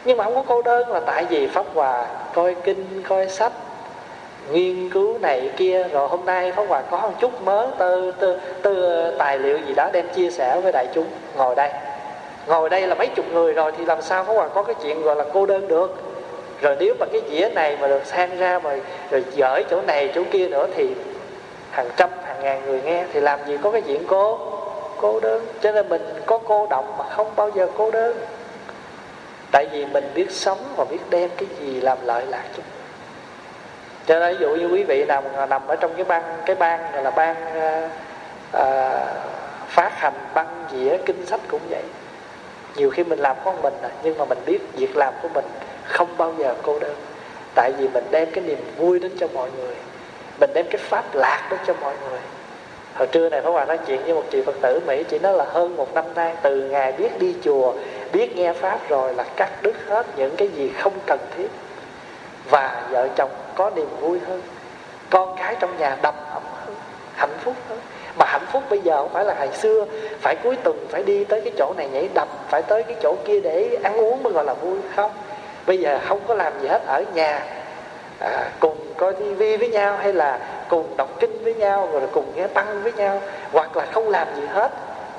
Nhưng mà không có cô đơn là tại vì pháp hòa coi kinh, coi sách nghiên cứu này kia, rồi hôm nay pháp hòa có một chút mớ tư tư tư tài liệu gì đó đem chia sẻ với đại chúng. Ngồi đây. Ngồi đây là mấy chục người rồi thì làm sao pháp hòa có cái chuyện gọi là cô đơn được? Rồi nếu mà cái dĩa này mà được sang ra mà rồi dở chỗ này chỗ kia nữa thì hàng trăm, hàng ngàn người nghe thì làm gì có cái chuyện cô cô đơn? Cho nên mình có cô động mà không bao giờ cô đơn. Tại vì mình biết sống và biết đem cái gì làm lợi lạc chúng cho nên ví dụ như quý vị nằm nằm ở trong cái ban cái ban gọi là ban uh, ờ, uh, ờ, phát hành băng dĩa kinh sách cũng vậy. Nhiều khi mình làm con mình à, nhưng mà mình biết việc làm của mình không bao giờ cô đơn. Tại vì mình đem cái niềm vui đến cho mọi người mình đem cái pháp lạc đến cho mọi người. Hồi trưa này Pháp Hòa nói chuyện với một chị Phật tử Mỹ Chị nói là hơn một năm nay Từ ngày biết đi chùa Biết nghe Pháp rồi là cắt đứt hết Những cái gì không cần thiết. Và vợ chồng có niềm vui hơn Con cái trong nhà đầm ấm hơn Hạnh phúc hơn. Mà hạnh phúc bây giờ không phải là ngày xưa Phải cuối tuần phải đi tới cái chỗ này nhảy đầm Phải tới cái chỗ kia để ăn uống mới gọi là vui Không. Bây giờ không có làm gì hết ở nhà à, cùng coi tivi với nhau hay là cùng đọc kinh với nhau rồi cùng nghe tăng với nhau hoặc là không làm gì hết.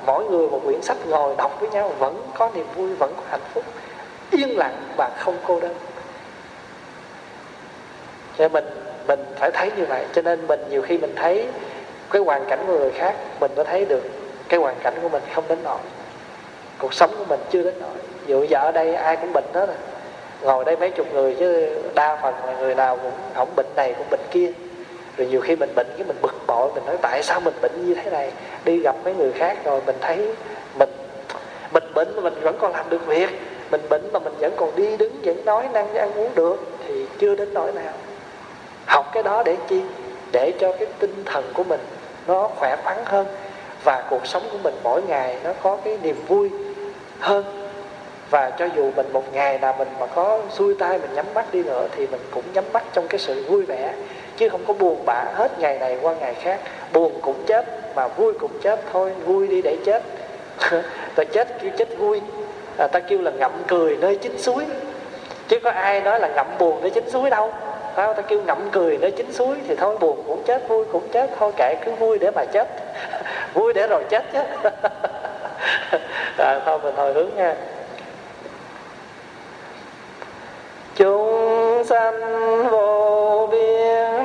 Mỗi người một quyển sách ngồi đọc với nhau vẫn có niềm vui vẫn có hạnh phúc. Yên lặng và không cô đơn cho mình mình phải thấy như vậy. Cho nên mình nhiều khi mình thấy cái hoàn cảnh của người khác, mình có thấy được cái hoàn cảnh của mình không đến nỗi. Cuộc sống của mình chưa đến nỗi. Dụ giờ ở đây ai cũng bệnh hết rồi ngồi đây mấy chục người chứ đa phần là người nào cũng không bệnh này cũng bệnh kia. Rồi nhiều khi mình bệnh cái mình bực bội, mình nói tại sao mình bệnh như thế này? Đi gặp mấy người khác rồi mình thấy mình mình bệnh mà mình vẫn còn làm được việc. Mình bệnh mà mình vẫn còn đi đứng, vẫn nói, năng, ăn uống được thì chưa đến nỗi nào học cái đó để chi? Để cho cái tinh thần của mình nó khỏe khoắn hơn. Và cuộc sống của mình mỗi ngày nó có cái niềm vui hơn. Và cho dù mình một ngày nào mình mà có xuôi tay mình nhắm mắt đi nữa thì mình cũng nhắm mắt trong cái sự vui vẻ. Chứ không có buồn bã hết ngày này qua ngày khác. Buồn cũng chết mà vui cũng chết thôi. Vui đi để chết. [laughs] Ta chết kêu chết vui. À, ta kêu là ngậm cười nơi chính suối. Chứ có ai nói là ngậm buồn nơi chính suối đâu tao ta kêu ngậm cười nó chín suối thì thôi buồn cũng chết vui cũng chết thôi kệ cứ vui để mà chết. [laughs] Vui để rồi chết chứ. [laughs] À, thôi mình hồi hướng nha. Chúng sanh vô biên